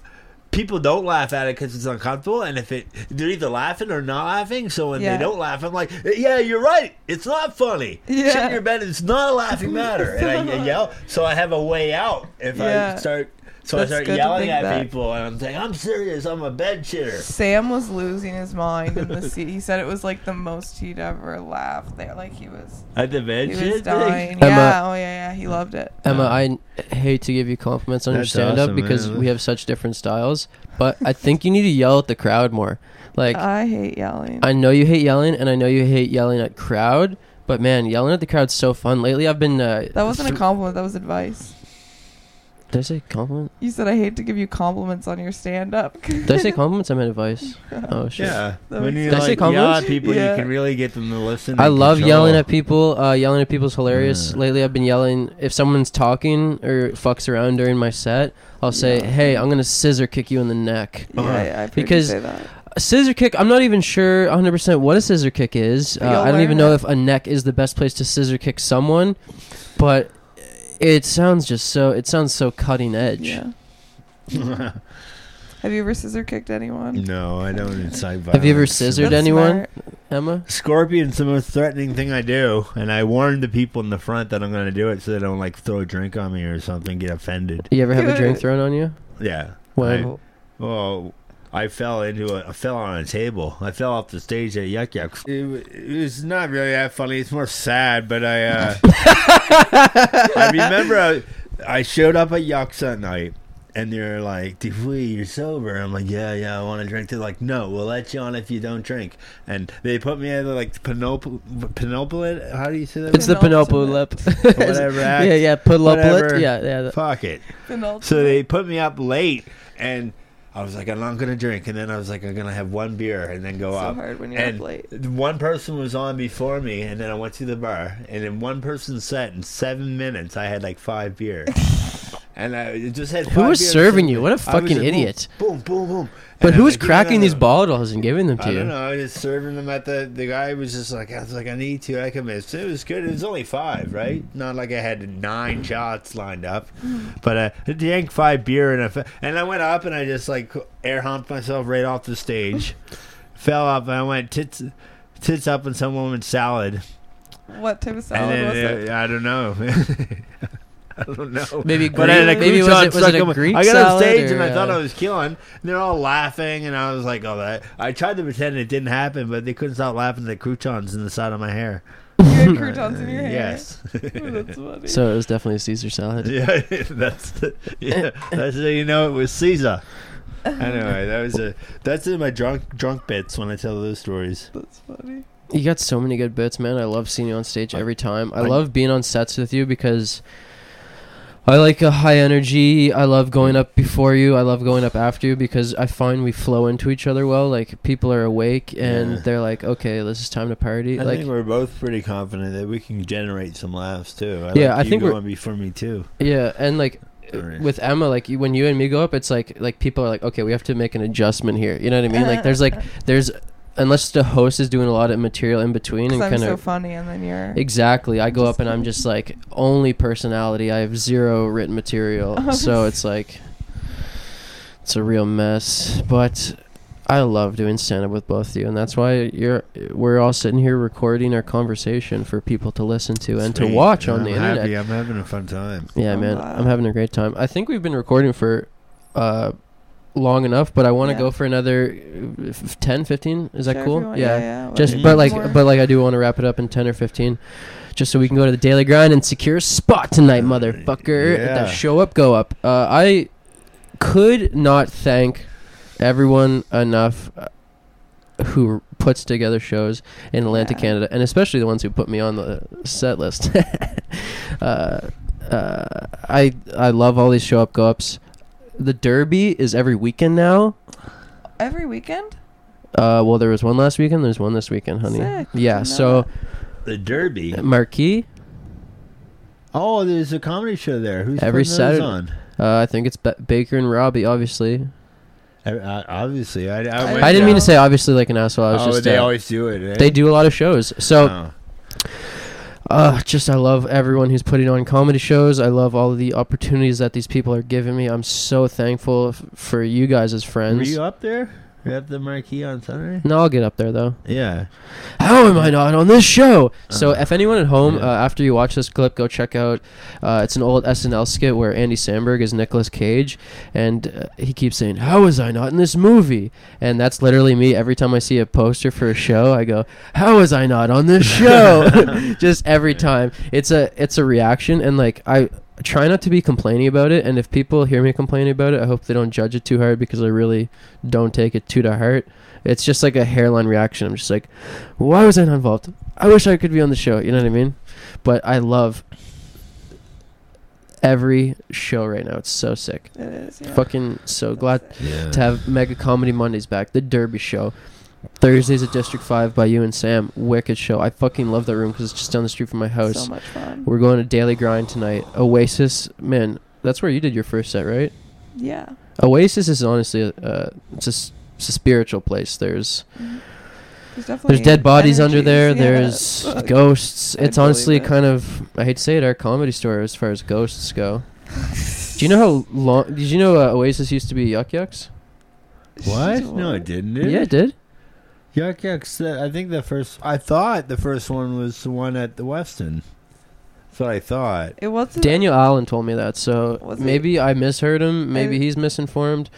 people don't laugh at it because it's uncomfortable, and if it they're either laughing or not laughing. So when Yeah. they don't laugh, I'm like, yeah, you're right. It's not funny. Yeah. Shit in your bed. It's not a laughing matter, and I, I yell. So I have a way out if Yeah. I start. So That's I start yelling at that. people, and I'm saying, I'm serious. I'm a bed shitter. Sam was losing his mind in the seat. He said it was like the most he'd ever laughed there. Like he was, At the bed he shit was dying. Emma- Yeah, oh yeah, yeah. He loved it. Emma, Uh, I n- hate to give you compliments on your That's stand up awesome, because man. we have such different styles, but I think you need to yell at the crowd more. Like, I hate yelling. I know you hate yelling, and I know you hate yelling at crowd, but man, yelling at the crowd's so fun. Lately, I've been. Uh, that wasn't a compliment. That was advice. Did I say compliment? You said I hate to give you compliments on your stand up. Did I say compliments? I meant advice. Oh shit. Yeah. When you sense. Did I say like yell compliments? at people, Yeah. you can really get them to listen. I and love control. yelling at people. Uh, yelling at people's hilarious. Yeah. Lately, I've been yelling if someone's talking or fucks around during my set. I'll say, Yeah. "Hey, I'm gonna scissor kick you in the neck." yeah, Uh-huh. yeah, I've heard Because- say that. A scissor kick. I'm not even sure 100 percent what a scissor kick is. Uh, You'll I don't even learn know it. if a neck is the best place to scissor kick someone, but it sounds just so. It sounds so cutting edge. Yeah. Have you ever scissor kicked anyone? no, I don't incite violence. Have you ever scissored That's anyone, smart. Emma? Scorpion's the most threatening thing I do, and I warn the people in the front that I'm going to do it so they don't like throw a drink on me or something, get offended. You ever have a drink thrown on you? Yeah. When? I, well, I fell into a, I fell on a table. I fell off the stage at Yuk Yuk's. It, it was not really that funny. It's more sad, but I, uh, I remember I, I showed up at Yucks that night. And they're like, Dupuy, you're sober. I'm like, yeah, yeah, I want to drink. They're like, no, we'll let you on if you don't drink. And they put me in at like penop- penopulate. How do you say that? It's the Penultimate. penultimate. Whatever, act. yeah, yeah, penultimate. Whatever. Yeah, yeah. the- Fuck it. Penultimate. So they put me up late, and I was like, I'm not gonna drink, and then I was like, I'm gonna have one beer and then go so up. hard when you're And up late. one person was on before me, and then I went to the bar, and in one person's set, in seven minutes, I had like five beer, and I just had. Who was serving you? What a fucking like, boom, idiot. Boom, boom, boom. But who was like, "Give me cracking these another." bottles and giving them to I you? I don't know. I was just serving them at the. The guy was just like, I was like, I need to. I can miss. It was good. It was only five, right? Not like I had nine shots lined up, but uh, I drank five beer and I and I went up and I just like air humped myself right off the stage, fell up and I went tits tits up in some woman's salad, What type of salad and was then it? uh, I don't know. I don't know. Maybe But I had a maybe was it- was it a on my- Greek I got on stage or, and I thought I was killing. And they're all laughing, and I was like, "Oh, that." I tried to pretend it didn't happen, but they couldn't stop laughing at the croutons in the side of my hair. You had croutons in your hair. Yes. Ooh, that's funny. So it was definitely a Caesar salad. yeah, that's the, yeah, that's how you know it was Caesar. Anyway, that was a that's in my drunk drunk bits when I tell those stories. That's funny. You got so many good bits, man. I love seeing you on stage every time. I I- love being on sets with you because I like a high energy. I love going up before you. I love going up after you because I find we flow into each other well. Like people are awake and Yeah. they're like, "Okay, this is time to party." I like think we're both pretty confident that we can generate some laughs too. I Yeah, like I you think we're- going before me too. yeah, and like Alright. with Emma, like when you and me go up, it's like like people are like, "Okay, we have to make an adjustment here." You know what I mean? Like there's like there's unless the host is doing a lot of material in between and Because I'm so funny, and then you're. Exactly. I go up and I'm just like only personality. I have zero written material. Oh, so it's like it's a real mess. But I love doing stand up with both of you and that's why you're we're all sitting here recording our conversation for people to listen to and to Sweet. watch on I'm the internet. happy. I'm having a fun time. Yeah, I'm man. glad. I'm having a great time. I think we've been recording for uh long enough, but I want to Yeah. go for another f- 10 15. Is that Sure, cool? you want- yeah. yeah. Just Yeah. but like More. but like I do want to wrap it up in 10 or 15 just so we can go to the daily grind and secure a spot tonight, motherfucker. Yeah. the show up go up. Uh, I could not thank everyone enough uh, who puts together shows in Atlantic, Yeah. Canada, and especially the ones who put me on the set list. uh, uh, I I love all these show up go ups. The Derby is every weekend now. Every weekend? Uh, well, there was one last weekend. There's one this weekend, honey. Sick. Yeah. So The Derby. Marquee. Oh, there's a comedy show there. Who's Every putting those Saturday. on? Uh, I think it's ba- Baker and Robbie. Obviously, Uh, uh, obviously, I, I, I went I didn't mean to say obviously like an asshole. I was oh, just they uh, always do it. Eh? they do a lot of shows. So Oh. Uh, just I love everyone who's putting on comedy shows. I love all of the opportunities that these people are giving me. I'm so thankful f- for you guys as friends. Were you up there? You at the marquee on Sunday? no, I'll get up there though. Yeah. How am I not on this show? So, Uh, if anyone at home, yeah. uh, after you watch this clip, go check out. Uh, it's an old SNL skit where Andy Samberg is Nicolas Cage, and uh, he keeps saying, "How was I not in this movie?" And that's literally me. Every time I see a poster for a show, I go, "How was I not on this show?" Just every time. It's a it's a reaction, and like I try not to be complaining about it. And if people hear me complaining about it, I hope they don't judge it too hard because I really don't take it too to heart. It's just like a hairline reaction. I'm just like, why was I not involved? I wish I could be on the show. You know what I mean? But I love every show right now. It's so sick. It is. Yeah. Fucking so glad Yeah. to have Mega Comedy Mondays back. The Derby Show. Thursdays at District 5 by you and Sam. Wicked show. I fucking love that room because it's just down the street from my house. So much fun. We're going to Daily Grind tonight. Oasis. Man, that's where you did your first set, right? Yeah. Oasis is honestly a, uh, it's a, s- it's a spiritual place. There's. There's There's dead bodies under there. yeah. There's Fuck. ghosts. I It's honestly it. kind of I hate to say it, our comedy store as far as ghosts go. Do you know how long? Did you know uh, Oasis used to be Yuk Yuk's? What? No, it didn't. Did Yeah, it? it did. Yuk Yuk's. uh, I think the first. I thought the first one was the one at the Westin. That's what I thought. It wasn't. Daniel Allen told me that, so Was it? maybe I misheard him. Maybe I- he's misinformed.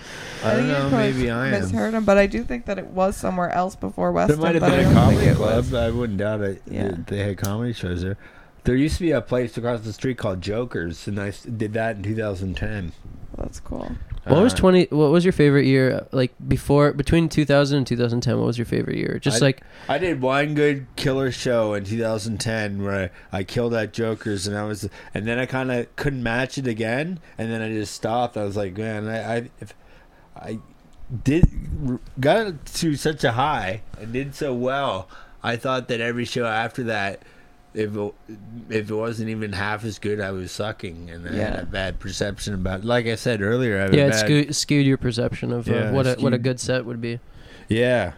I don't think know. Maybe I am. misheard him, but I do think that it was somewhere else before There Westin. might have but been I a comedy club. I wouldn't doubt it. Yeah. that They had comedy shows there. There used to be a place across the street called Jokers, and I did that in 2010. That's cool. What was Uh, twenty? What was your favorite year? Like before, between 2000 and 2010, what was your favorite year? Just I- like I did one good killer show in 2010 where I, I killed at Joker's, and I was, and then I kind of couldn't match it again, and then I just stopped. I was like, man, I, I if I did got to such a high and did so well, I thought that every show after that. If it, if it wasn't even half as good, I was sucking, and I had a bad perception about. Like I said earlier, I yeah, it bad, skewed, skewed your perception of uh, Yeah, what a what a good set would be. yeah.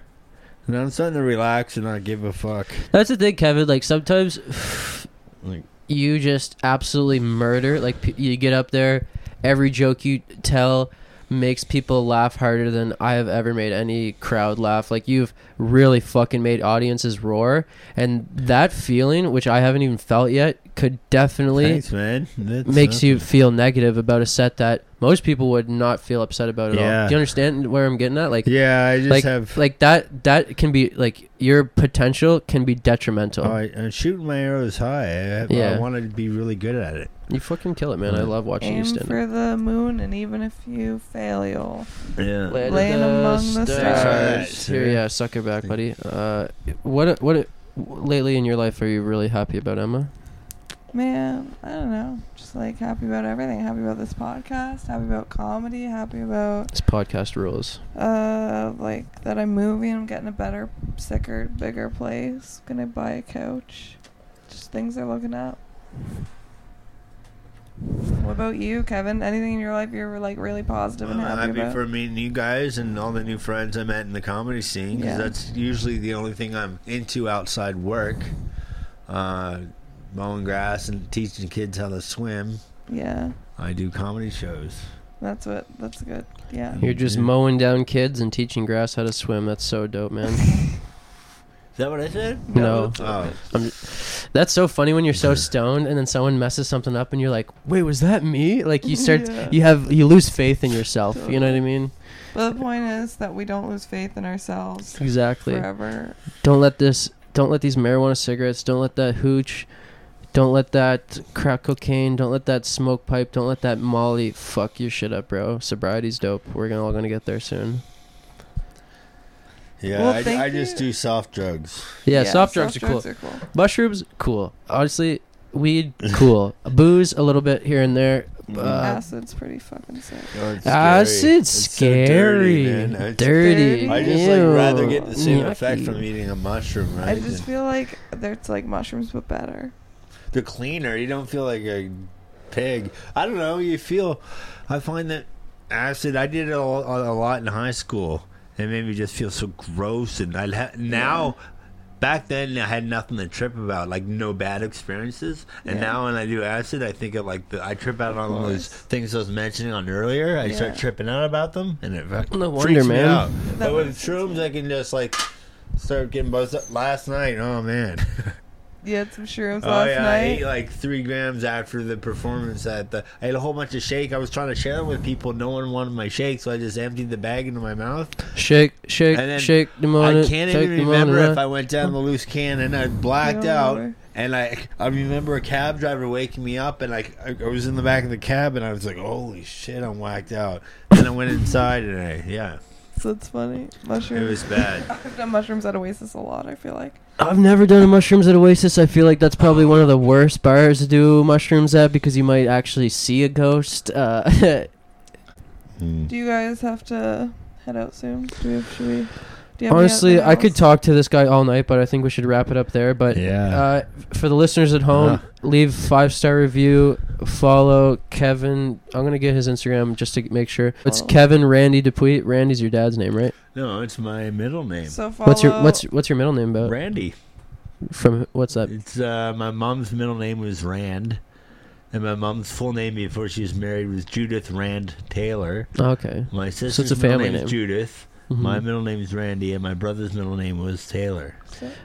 And I'm starting to relax and not give a fuck. That's the thing, Kevin. Like sometimes Like, you just absolutely murder. Like you get up there, every joke you tell makes people laugh harder than I have ever made any crowd laugh. Like you've really fucking made audiences roar, and that feeling, which I haven't even felt yet, could definitely thanks, man. That's makes you feel negative about a set that most people would not feel upset about at all. Do you understand where I'm getting at? Like Yeah, I just like have. like that that can be like your potential can be detrimental. Oh, I, I'm shooting my arrows high. I, have, I Yeah. want to be really good at it. You fucking kill it, man. I love watching you stand. for the moon, and even if you fail, you'll. Yeah. Land Laying among the stars. stars. Here, yeah, suck it back, buddy. Uh, what what lately in your life are you really happy about, Emma? Man, I don't know. Just like happy about everything. Happy about this podcast. Happy about comedy. Happy about This podcast rules. uh like that I'm moving. I'm getting a better, sicker, bigger place. Gonna buy a couch. Just things are looking up. What about you, Kevin? Anything in your life you're like really positive and I'm happy, happy about? for meeting you guys and all the new friends I met in the comedy scene because Yeah. that's usually the only thing I'm into outside work. Uh, mowing grass and teaching kids how to swim. yeah, I do comedy shows. that's what. That's good. Yeah. You're just mowing down kids and teaching grass how to swim. That's so dope, man. Is that what I said? No. that's Oh. I'm, that's so funny when you're so mm-hmm. stoned and then someone messes something up and you're like, "Wait, was that me?" Like you start, Yeah. you have, you lose faith in yourself. You know what I mean? But the point is that we don't lose faith in ourselves Exactly. forever. Don't let this. Don't let these marijuana cigarettes. Don't let that hooch. Don't let that crack cocaine. Don't let that smoke pipe. Don't let that Molly fuck your shit up, bro. Sobriety's dope. We're gonna all gonna get there soon. Yeah, Well, I, thank I just you. do soft drugs. Yeah, soft drugs are cool. are cool. Mushrooms, cool. Honestly, weed, cool. Booze, a little bit here and there. Uh, Acid's pretty fucking sick. Oh, it's acid's scary. It's so dirty, man. It's- dirty. I just like rather get the same effect Yucky. from eating a mushroom, right? I just feel like there's like mushrooms, but better. They're cleaner. You don't feel like a pig. I don't know. You feel. I find that acid. I did it a, a lot in high school. It made me just feel so gross, and I ha- now back then I had nothing to trip about, like no bad experiences. And Yeah. now when I do acid, I think of like the I trip out on those things I was mentioning on earlier. I Yeah. start tripping out about them, and it fucking No wonder, freaks me man. out. That But with shrooms, I can just like start getting buzzed up. Last night, oh man. You had some shrooms Oh last yeah, I ate like three grams after the performance. At the, I ate a whole bunch of shake. I was trying to share it with people. No one wanted my shake, so I just emptied the bag into my mouth. Shake, shake, And then shake them on I can't even remember if I went down the loose cannon. I blacked You out, remember? and I I remember a cab driver waking me up, and like I, I was in the back of the cab, and I was like, "Holy shit, I'm whacked out." Then I went inside, and I yeah, So it's funny. Mushrooms It was bad. I've done mushrooms at Oasis a lot. I feel like. I've never done a mushrooms at Oasis. I feel like that's probably one of the worst bars to do mushrooms at because you might actually see a ghost. Uh, Mm. Do you guys have to head out soon? Do we have, should we? Do you have honestly, I could talk to this guy all night, but I think we should wrap it up there. But Yeah. uh, for the listeners at home, Uh. leave five star review. Follow Kevin. I'm gonna get his Instagram just to make sure. It's Oh. Kevin Randy Dupuy. Randy's your dad's name, right? No, it's my middle name, So follow. What's your what's what's your middle name? About Randy. from what's up? It's uh, my mom's middle name was Rand, and my mom's full name before she was married was Judith Rand Taylor. Oh, okay. My sister's a family middle name name. is Judith. Mhm. My middle name is Randy, and my brother's middle name was Taylor.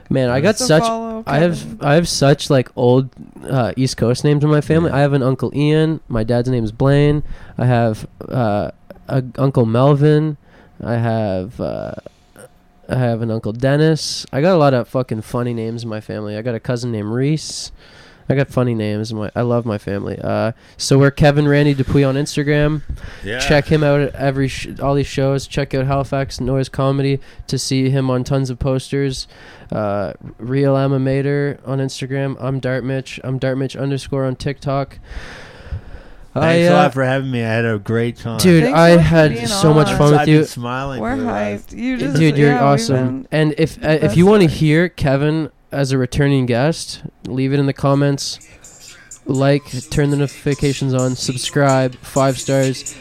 Man, I got So such follow I have I have such like old uh, East Coast names in my family. Yeah. I have an uncle Ian. My dad's name is Blaine. I have uh, a uncle Melvin. I have uh, I have an uncle Dennis. I got a lot of fucking funny names in my family. I got a cousin named Reese. I got funny names. My I love my family. Uh, so we're Kevin Randy Dupuy on Instagram. Yeah. Check him out at every sh- all these shows. Check out Halifax Noise Comedy to see him on tons of posters. Uh, Real Animator on Instagram. I'm Dart Mitch. I'm Dart Mitch underscore on TikTok. Thanks I, a uh, lot for having me. I had a great time. dude, Thanks I so much for had being so much fun with I've you. been smiling. We're for hyped. You just, Dude, you're yeah, awesome. And if uh, if you want to hear Kevin as a returning guest, leave it in the comments. Like, turn the notifications on, subscribe, five stars.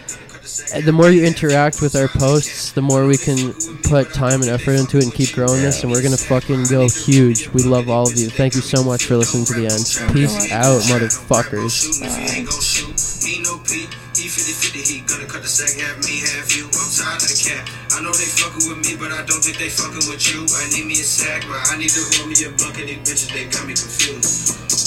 The more you interact with our posts, the more we can put time and effort into it and keep growing this. And we're gonna fucking go huge. We love all of you. Thank you so much for listening to the end. Peace out, motherfuckers. Shoot, I know they fucking with me, but I don't think they fucking with you. I need me a sack, but I need to roll me a blunt, and these bitches, they got me confused.